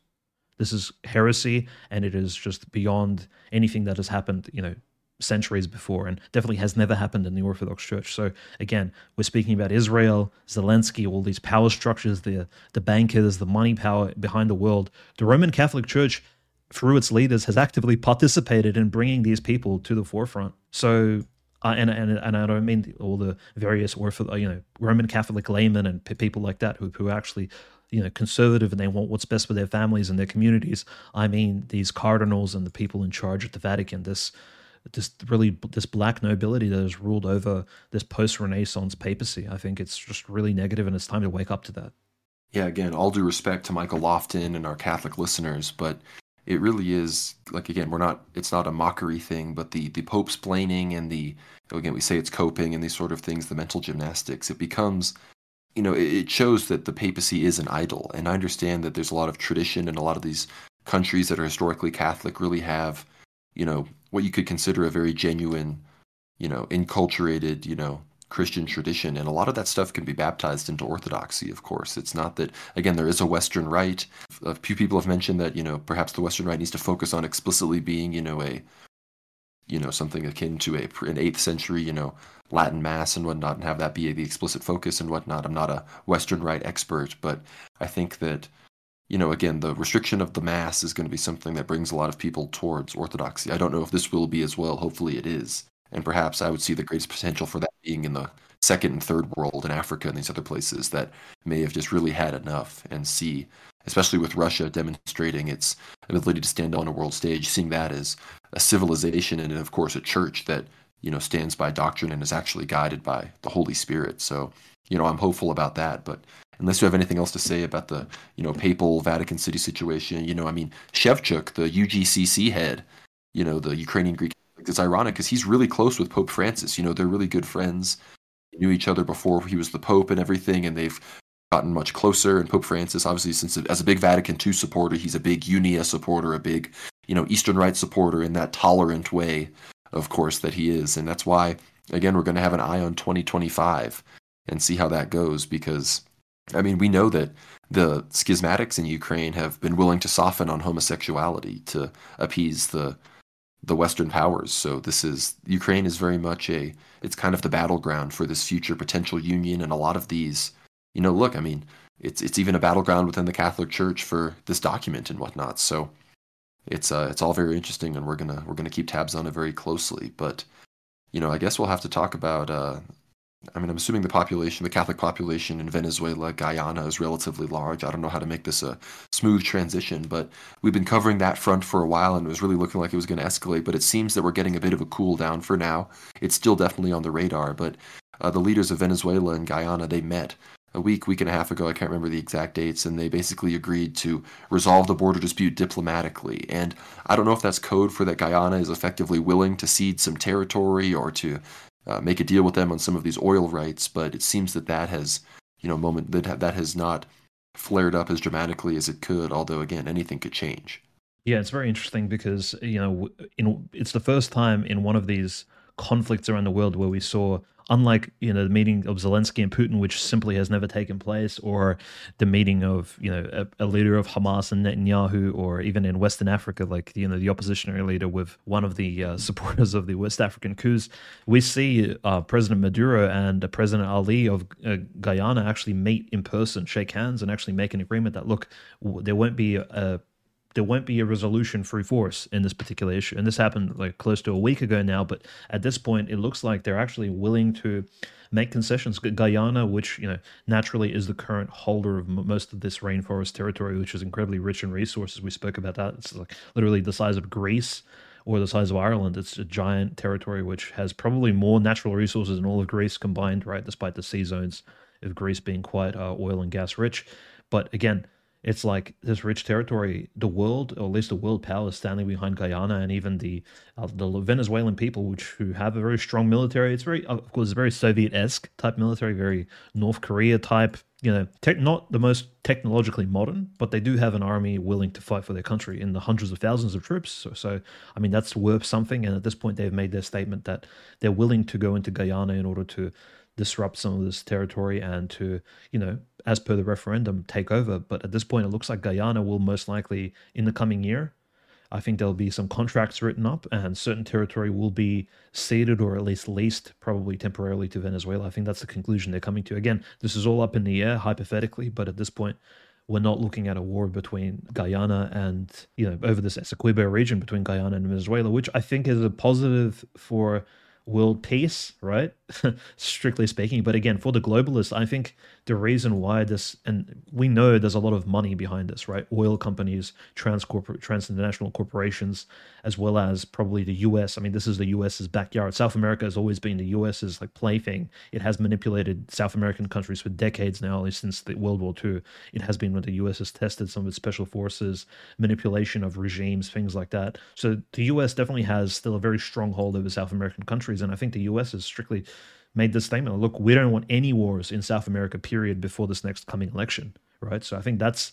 Speaker 2: this is heresy, and it is just beyond anything that has happened, you know, centuries before, and definitely has never happened in the Orthodox Church. So again, we're speaking about Israel, Zelensky, all these power structures, the the bankers, the money power behind the world. The Roman Catholic Church, through its leaders, has actively participated in bringing these people to the forefront. So uh, and, and and I don't mean all the various Orthodox, you know, Roman Catholic laymen and people like that who who actually you know conservative and they want what's best for their families and their communities. I mean these cardinals and the people in charge at the Vatican. This this really this black nobility that has ruled over this post Renaissance papacy. I think it's just really negative, and it's time to wake up to that.
Speaker 1: Yeah, again, all due respect to Michael Lofton and our Catholic listeners, but it really is like again, we're not. It's not a mockery thing, but the the Pope's blaming and the again we say it's coping and these sort of things, the mental gymnastics. It becomes you know, it shows that the papacy is an idol. And I understand that there's a lot of tradition and a lot of these countries that are historically Catholic really have, you know, what you could consider a very genuine, you know, enculturated, you know, Christian tradition. And a lot of that stuff can be baptized into Orthodoxy, of course. It's not that, again, there is a Western Rite. A few people have mentioned that, you know, perhaps the Western Rite needs to focus on explicitly being, you know, a, you know, something akin to a, an 8th century, you know, Latin Mass and whatnot and have that be the explicit focus and whatnot. I'm not a Western Rite expert, but I think that, you know, again, the restriction of the Mass is going to be something that brings a lot of people towards Orthodoxy. I don't know if this will be as well. Hopefully it is. And perhaps I would see the greatest potential for that being in the second and third world in Africa and these other places that may have just really had enough and see, especially with Russia demonstrating its ability to stand on a world stage, seeing that as a civilization and, of course, a church that you know stands by doctrine and is actually guided by the Holy Spirit. So, you know, I'm hopeful about that. But unless you have anything else to say about the you know papal Vatican City situation, you know, I mean, Shevchuk, the UGCC head, you know, the Ukrainian Greek. It's ironic because he's really close with Pope Francis. You know, they're really good friends knew each other before he was the Pope and everything, and they've gotten much closer. And Pope Francis, obviously, since as a big Vatican II supporter, he's a big Unia supporter, a big you know Eastern Rite supporter in that tolerant way, of course, that he is, and that's why again we're going to have an eye on 2025 and see how that goes because I mean we know that the schismatics in Ukraine have been willing to soften on homosexuality to appease the the Western powers. So this is Ukraine is very much a it's kind of the battleground for this future potential union, and a lot of these, you know, look, I mean, it's it's even a battleground within the Catholic Church for this document and whatnot. So it's uh it's all very interesting, and we're gonna we're gonna keep tabs on it very closely. But you know, I guess we'll have to talk about uh, I mean, I'm assuming the population, the Catholic population in Venezuela, Guyana is relatively large. I don't know how to make this a smooth transition, but we've been covering that front for a while and it was really looking like it was going to escalate. But it seems that we're getting a bit of a cool down for now. It's still definitely on the radar, but uh, the leaders of Venezuela and Guyana, they met a week, week and a half ago. I can't remember the exact dates, and they basically agreed to resolve the border dispute diplomatically. And I don't know if that's code for that Guyana is effectively willing to cede some territory or to uh, make a deal with them on some of these oil rights, but it seems that that has, you know, moment that that has not flared up as dramatically as it could. Although again, anything could change.
Speaker 2: Yeah, it's very interesting because you know, in, it's the first time in one of these conflicts around the world where we saw unlike you know the meeting of Zelensky and Putin, which simply has never taken place, or the meeting of you know a, a, leader of Hamas and Netanyahu, or even in Western Africa, like you know the oppositionary leader with one of the uh, supporters of the West African coups, we see uh, President Maduro and uh, President Ali of uh, Guyana actually meet in person, shake hands, and actually make an agreement that look, there won't be a there won't be a resolution through force in this particular issue. And this happened like close to a week ago now, but at this point, it looks like they're actually willing to make concessions. Guyana, which you know naturally is the current holder of most of this rainforest territory, which is incredibly rich in resources. We spoke about that. It's like literally the size of Greece or the size of Ireland. It's a giant territory which has probably more natural resources than all of Greece combined, right? Despite the sea zones of Greece being quite uh, oil and gas rich. But again, it's like this rich territory. The world, or at least the world power, is standing behind Guyana, and even the uh, the Venezuelan people, which who have a very strong military. It's very, of course, very Soviet esque type military, very North Korea type. You know, tech, not the most technologically modern, but they do have an army willing to fight for their country in the hundreds of thousands of troops. So, so I mean, that's worth something. And at this point, they've made their statement that they're willing to go into Guyana in order to disrupt some of this territory and to, you know, as per the referendum, take over. But at this point, it looks like Guyana will most likely, in the coming year, I think there'll be some contracts written up and certain territory will be ceded or at least leased, probably temporarily to Venezuela. I think that's the conclusion they're coming to. Again, this is all up in the air, hypothetically, but at this point, we're not looking at a war between Guyana and, you know, over this Essequibo region between Guyana and Venezuela, which I think is a positive for world peace, right? Strictly speaking. But again, for the globalists, I think the reason why this, and we know there's a lot of money behind this, right? Oil companies, trans corporate, transnational corporations, as well as probably the US. I mean, this is the US's backyard. South America has always been the US's like plaything. It has manipulated South American countries for decades now, at least since the World War II. It has been when the US has tested some of its special forces, manipulation of regimes, things like that. So the US definitely has still a very strong hold over South American countries. And I think the US is strictly made the statement look we don't want any wars in south america period before this next coming election right? So i think that's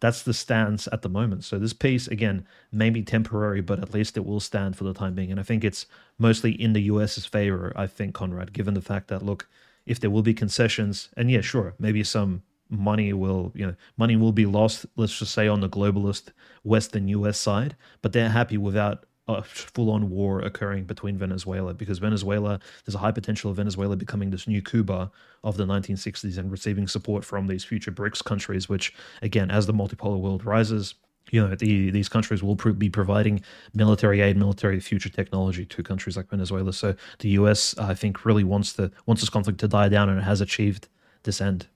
Speaker 2: that's the stance at the moment. So this peace again may be temporary but at least it will stand for the time being. And i think it's mostly in the us's favor i think conrad given the fact that look if there will be concessions and yeah sure maybe some money will you know money will be lost let's just say on the globalist western us side but they're happy without a full-on war occurring between Venezuela because Venezuela there's a high potential of Venezuela becoming this new Cuba of the 1960s and receiving support from these future BRICS countries which again as the multipolar world rises you know the, these countries will be providing military aid, military future technology to countries like Venezuela. So the U.S. I think really wants the wants this conflict to die down, and it has achieved this end.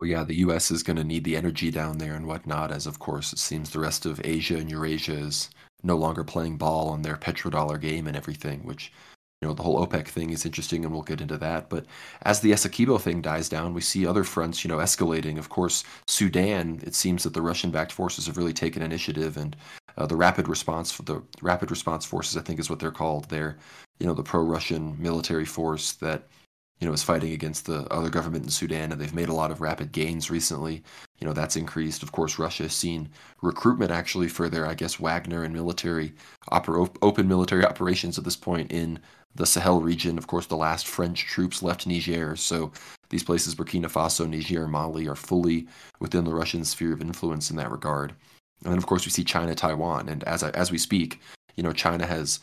Speaker 1: Well, yeah, the U.S. is going to need the energy down there and whatnot, as of course it seems the rest of Asia and Eurasia is no longer playing ball on their petrodollar game and everything, which you know the whole OPEC thing is interesting, and we'll get into that. But as the Essequibo thing dies down, we see other fronts, you know, escalating. Of course, Sudan. It seems that the Russian-backed forces have really taken initiative, and uh, the rapid response, the rapid response forces, I think, is what they're called. They're, you know, the pro-Russian military force that you know, is fighting against the other government in Sudan, and they've made a lot of rapid gains recently. You know, that's increased. Of course, Russia has seen recruitment actually for their, I guess, Wagner and military open military operations at this point in the Sahel region. Of course, the last French troops left Niger, so these places, Burkina Faso, Niger, Mali, are fully within the Russian sphere of influence in that regard. And then, of course, we see China, Taiwan, and as I, as we speak, you know, China has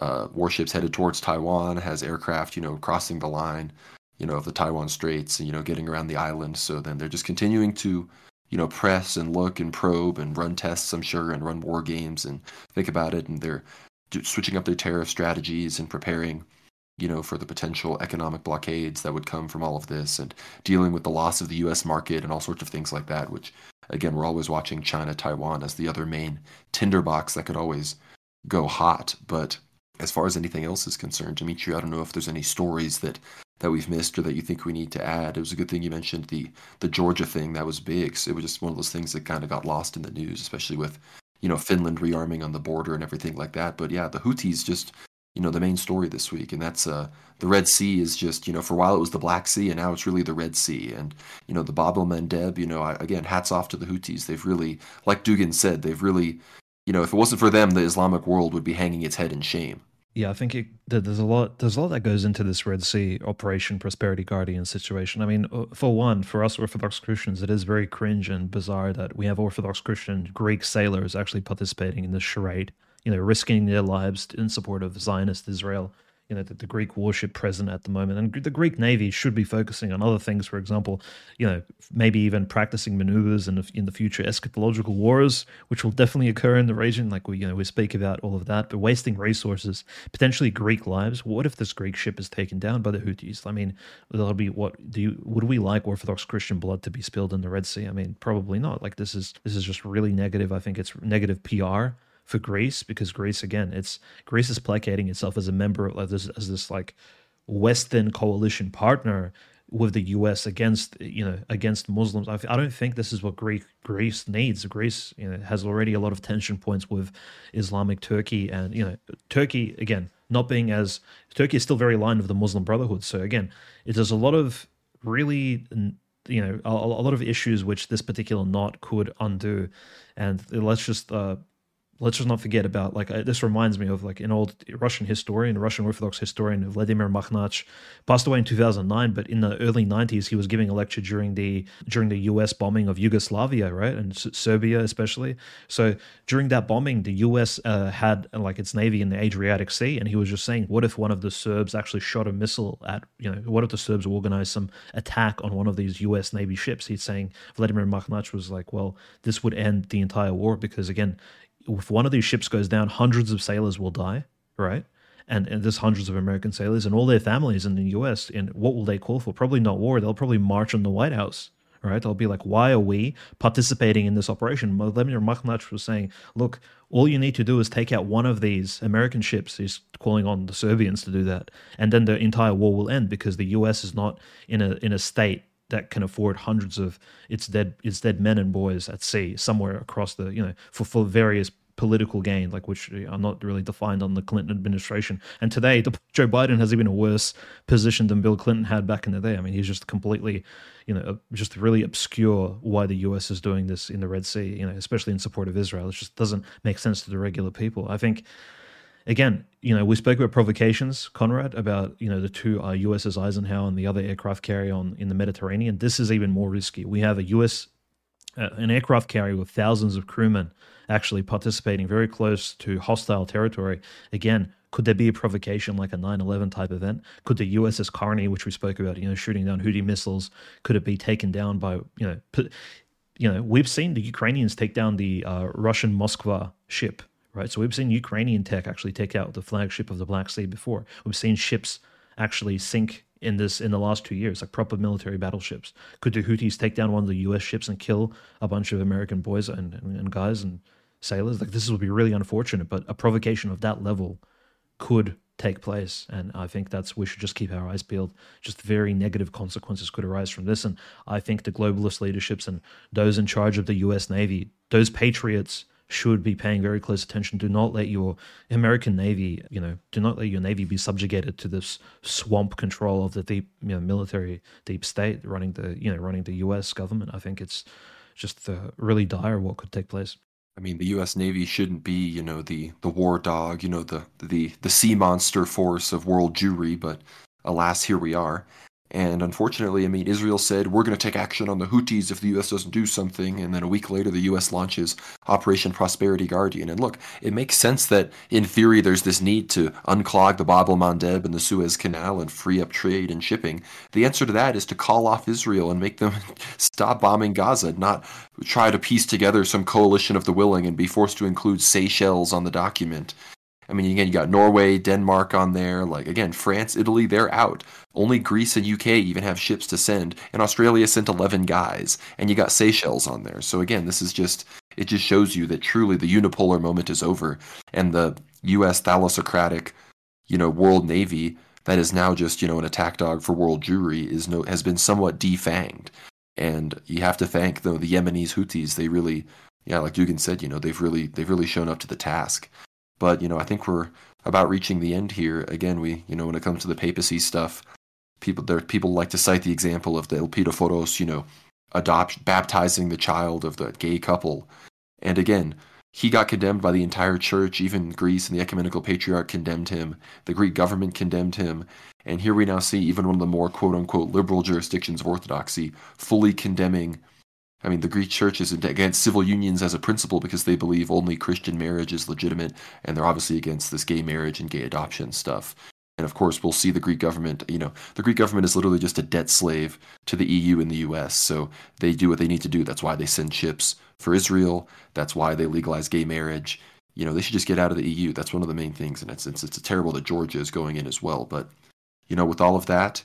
Speaker 1: uh, warships headed towards Taiwan, has aircraft, you know, crossing the line, you know, of the Taiwan Straits, and, you know, getting around the island. So then they're just continuing to, you know, press and look and probe and run tests, I'm sure, and run war games and think about it. And they're switching up their tariff strategies and preparing, you know, for the potential economic blockades that would come from all of this and dealing with the loss of the U.S. market and all sorts of things like that, which, again, we're always watching China, Taiwan as the other main tinderbox that could always go hot. But as far as anything else is concerned, Dimitri, I don't know if there's any stories that that we've missed or that you think we need to add. It was a good thing you mentioned the the Georgia thing. That was big. So it was just one of those things that kind of got lost in the news, especially with you know Finland rearming on the border and everything like that. But yeah, the Houthis just you know the main story this week, and that's uh the Red Sea is just you know for a while it was the Black Sea, and now it's really the Red Sea. And you know the Bab el Mandeb. You know I, again, hats off to the Houthis. They've really, like Dugin said, they've really you know if it wasn't for them, the Islamic world would be hanging its head in shame.
Speaker 2: Yeah, I think it, there's a lot. There's a lot that goes into this Red Sea Operation Prosperity Guardian situation. I mean, uh, for one, for us Orthodox Christians, it is very cringe and bizarre that we have Orthodox Christian Greek sailors actually participating in this charade. You know, risking their lives in support of Zionist Israel you know the, the, Greek warship present at the moment, and the Greek navy should be focusing on other things. For example, you know maybe even practicing maneuvers in the, in the future eschatological wars, which will definitely occur in the region. Like we you know we speak about all of that, but wasting resources, potentially Greek lives. What if this Greek ship is taken down by the Houthis? I mean, that'll be what do you would we like Orthodox Christian blood to be spilled in the Red Sea? I mean, probably not. Like this is this is just really negative. I think it's negative PR for Greece because Greece again, it's Greece is placating itself as a member of this as this like Western coalition partner with the U.S. against you know against Muslims. I, I don't think this is what Greek Greece needs. Greece you know has already a lot of tension points with Islamic Turkey, and you know Turkey again not being as Turkey is still very aligned with the Muslim Brotherhood. So again, it does a lot of really you know a, a lot of issues which this particular knot could undo, and let's just uh, let's just not forget about like uh, this reminds me of like an old Russian historian, Russian Orthodox historian Vladimir Makhnach, passed away in 2009. But in the early 90s, he was giving a lecture during the during the U.S. bombing of Yugoslavia, right, and Serbia especially. So during that bombing, the U.S. Uh, had like its navy in the Adriatic Sea, and he was just saying, what if one of the Serbs actually shot a missile at you know, what if the Serbs organized some attack on one of these U.S. Navy ships? He's saying Vladimir Makhnach was like, well, this would end the entire war because again if one of these ships goes down, hundreds of sailors will die, right? And, and there's hundreds of American sailors and all their families in the U.S. And what will they call for? Probably not war. They'll probably march on the White House, right? They'll be like, why are we participating in this operation? Vladimir Makhnach was saying, look, all you need to do is take out one of these American ships. He's calling on the Serbians to do that, and then the entire war will end because the U.S. is not in a in a state that can afford hundreds of its dead its dead men and boys at sea somewhere across the you know for for various political gain, like which are not really defined on the Clinton administration. And today, Joe Biden has even a worse position than Bill Clinton had back in the day. I mean, he's just completely, you know, just really obscure why the U.S. is doing this in the Red Sea. You know, especially in support of Israel. It just doesn't make sense to the regular people. I think again, you know, we spoke about provocations, Conrad, about you know the two uh, USS Eisenhower and the other aircraft carrier on in the Mediterranean. This is even more risky. We have a U.S. Uh, an aircraft carrier with thousands of crewmen actually participating very close to hostile territory. Again, could there be a provocation like a 9/11 type event? Could the USS Carney, which we spoke about, you know, shooting down Houthi missiles, could it be taken down by you know? you know, we've seen the Ukrainians take down the uh, Russian Moskva ship, right? So we've seen Ukrainian tech actually take out the flagship of the Black Sea before. We've seen ships actually sink in this in the last two years, like proper military battleships. Could the Houthis take down one of the U.S. ships and kill a bunch of American boys and, and, and guys and sailors? Like this would be really unfortunate, but a provocation of that level could take place. And I think that's we should just keep our eyes peeled. Just very negative consequences could arise from this. And I think the globalist leaderships and those in charge of the US Navy, those patriots should be paying very close attention. Do not let your American Navy, you know, do not let your Navy be subjugated to this swamp control of the deep, you know, military deep state running the, you know, running the U.S. government. I think it's just uh, really dire what could take place.
Speaker 1: I mean, the U.S. Navy shouldn't be, you know, the the war dog, you know, the the the sea monster force of world Jewry, but alas, here we are. And unfortunately, I mean, Israel said, we're going to take action on the Houthis if the U.S. doesn't do something. And then a week later, the U.S. launches Operation Prosperity Guardian. And look, it makes sense that in theory, there's this need to unclog the Bab el Mandeb and the Suez Canal and free up trade and shipping. The answer to that is to call off Israel and make them stop bombing Gaza, not try to piece together some coalition of the willing and be forced to include Seychelles on the document. I mean, again, you got Norway, Denmark on there. Like again, France, Italy, they're out. Only Greece and UK even have ships to send, and Australia sent 11 guys, and you got Seychelles on there. So again, this is just it just shows you that truly the unipolar moment is over, and the U.S. thalassocratic, you know, world navy that is now just you know an attack dog for world Jewry is no has been somewhat defanged, and you have to thank though the Yemenis Houthis. They really, yeah, like Dugin said, you know, they've really they've really shown up to the task. But you know, I think we're about reaching the end here. Again, we you know when it comes to the papacy stuff, people there people like to cite the example of the Elpidophoros, you know, adopt baptizing the child of the gay couple, and again. He got condemned by the entire church, even Greece and the ecumenical patriarch condemned him. The Greek government condemned him. And here we now see even one of the more quote unquote liberal jurisdictions of Orthodoxy fully condemning I mean, the Greek church is against civil unions as a principle because they believe only Christian marriage is legitimate, and they're obviously against this gay marriage and gay adoption stuff. And of course, we'll see the Greek government, you know, the Greek government is literally just a debt slave to the EU and the US. So they do what they need to do. That's why they send ships for Israel. That's why they legalize gay marriage. You know, they should just get out of the EU. That's one of the main things. And it's, it's, it's terrible that Georgia is going in as well. But, you know, with all of that,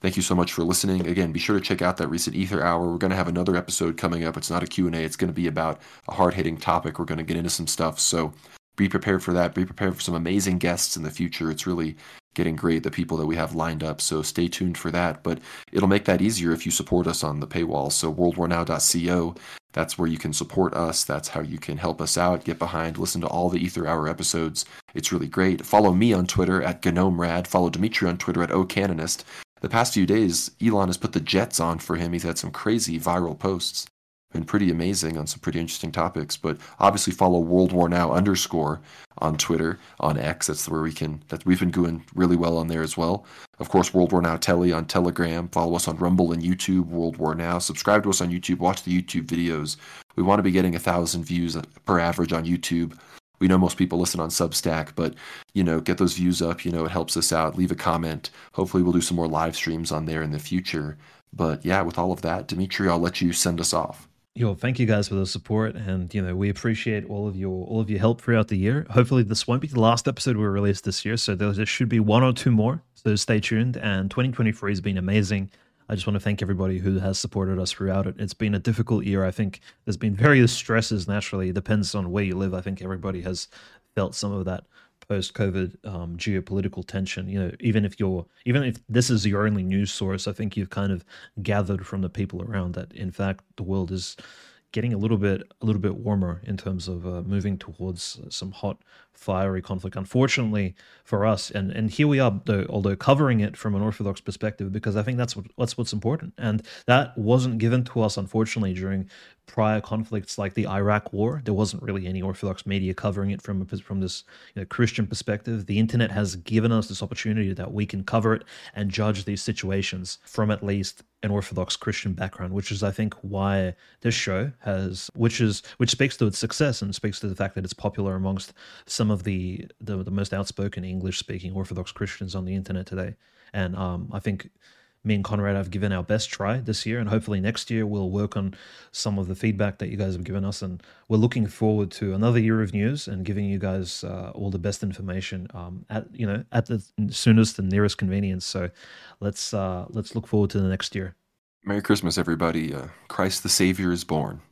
Speaker 1: Thank you so much for listening. Again, be sure to check out that recent Aether Hour. We're going to have another episode coming up. It's not a Q&A. It's going to be about a hard-hitting topic. We're going to get into some stuff. So be prepared for that. Be prepared for some amazing guests in the future. It's really getting great, the people that we have lined up. So stay tuned for that. But it'll make that easier if you support us on the paywall. So worldwarnow.co, that's where you can support us. That's how you can help us out, get behind, listen to all the Aether Hour episodes. It's really great. Follow me on Twitter at GnomeRad. Follow Dimitri on Twitter at OCanonist the past few days, Elon has put the jets on for him. He's had some crazy viral posts. Been pretty amazing on some pretty interesting topics. But obviously follow World War Now underscore on Twitter, on X. That's where we can that we've been doing really well on there as well. Of course, World War Now Telly on Telegram. Follow us on Rumble and YouTube, World War Now. Subscribe to us on YouTube. Watch the YouTube videos. We want to be getting a thousand views per average on YouTube we know most people listen on Substack, but you know, get those views up. You know, it helps us out. Leave a comment. Hopefully, we'll do some more live streams on there in the future. But yeah, with all of that, Dimitri, I'll let you send us off.
Speaker 2: Yo, thank you guys for the support, and you know we appreciate all of your all of your help throughout the year. Hopefully, this won't be the last episode we release this year, so there should be one or two more. So stay tuned. And 2023 has been amazing. I just want to thank everybody who has supported us throughout it. It's been a difficult year. I think there's been various stresses naturally. It depends on where you live. I think everybody has felt some of that post COVID um, geopolitical tension. You know, even if you're, even if this is your only news source, I think you've kind of gathered from the people around that, in fact, the world is getting a little bit a little bit warmer in terms of uh, moving towards some hot fiery conflict unfortunately for us. And and here we are though, although covering it from an orthodox perspective because i think that's what that's what's important. And that wasn't given to us unfortunately during prior conflicts like the Iraq War, there wasn't really any Orthodox media covering it from from this you know, Christian perspective. The internet has given us this opportunity that we can cover it and judge these situations from at least an Orthodox Christian background, which is I think why this show has, which is which speaks to its success and speaks to the fact that it's popular amongst some of the the, the most outspoken English speaking Orthodox Christians on the internet today. And um, I think me and Conrad have given our best try this year, and hopefully next year we'll work on some of the feedback that you guys have given us. And we're looking forward to another year of news and giving you guys uh, all the best information um, at you know at the soonest and nearest convenience. So let's uh, let's look forward to the next year.
Speaker 1: Merry Christmas, everybody! Uh, Christ the Savior is born.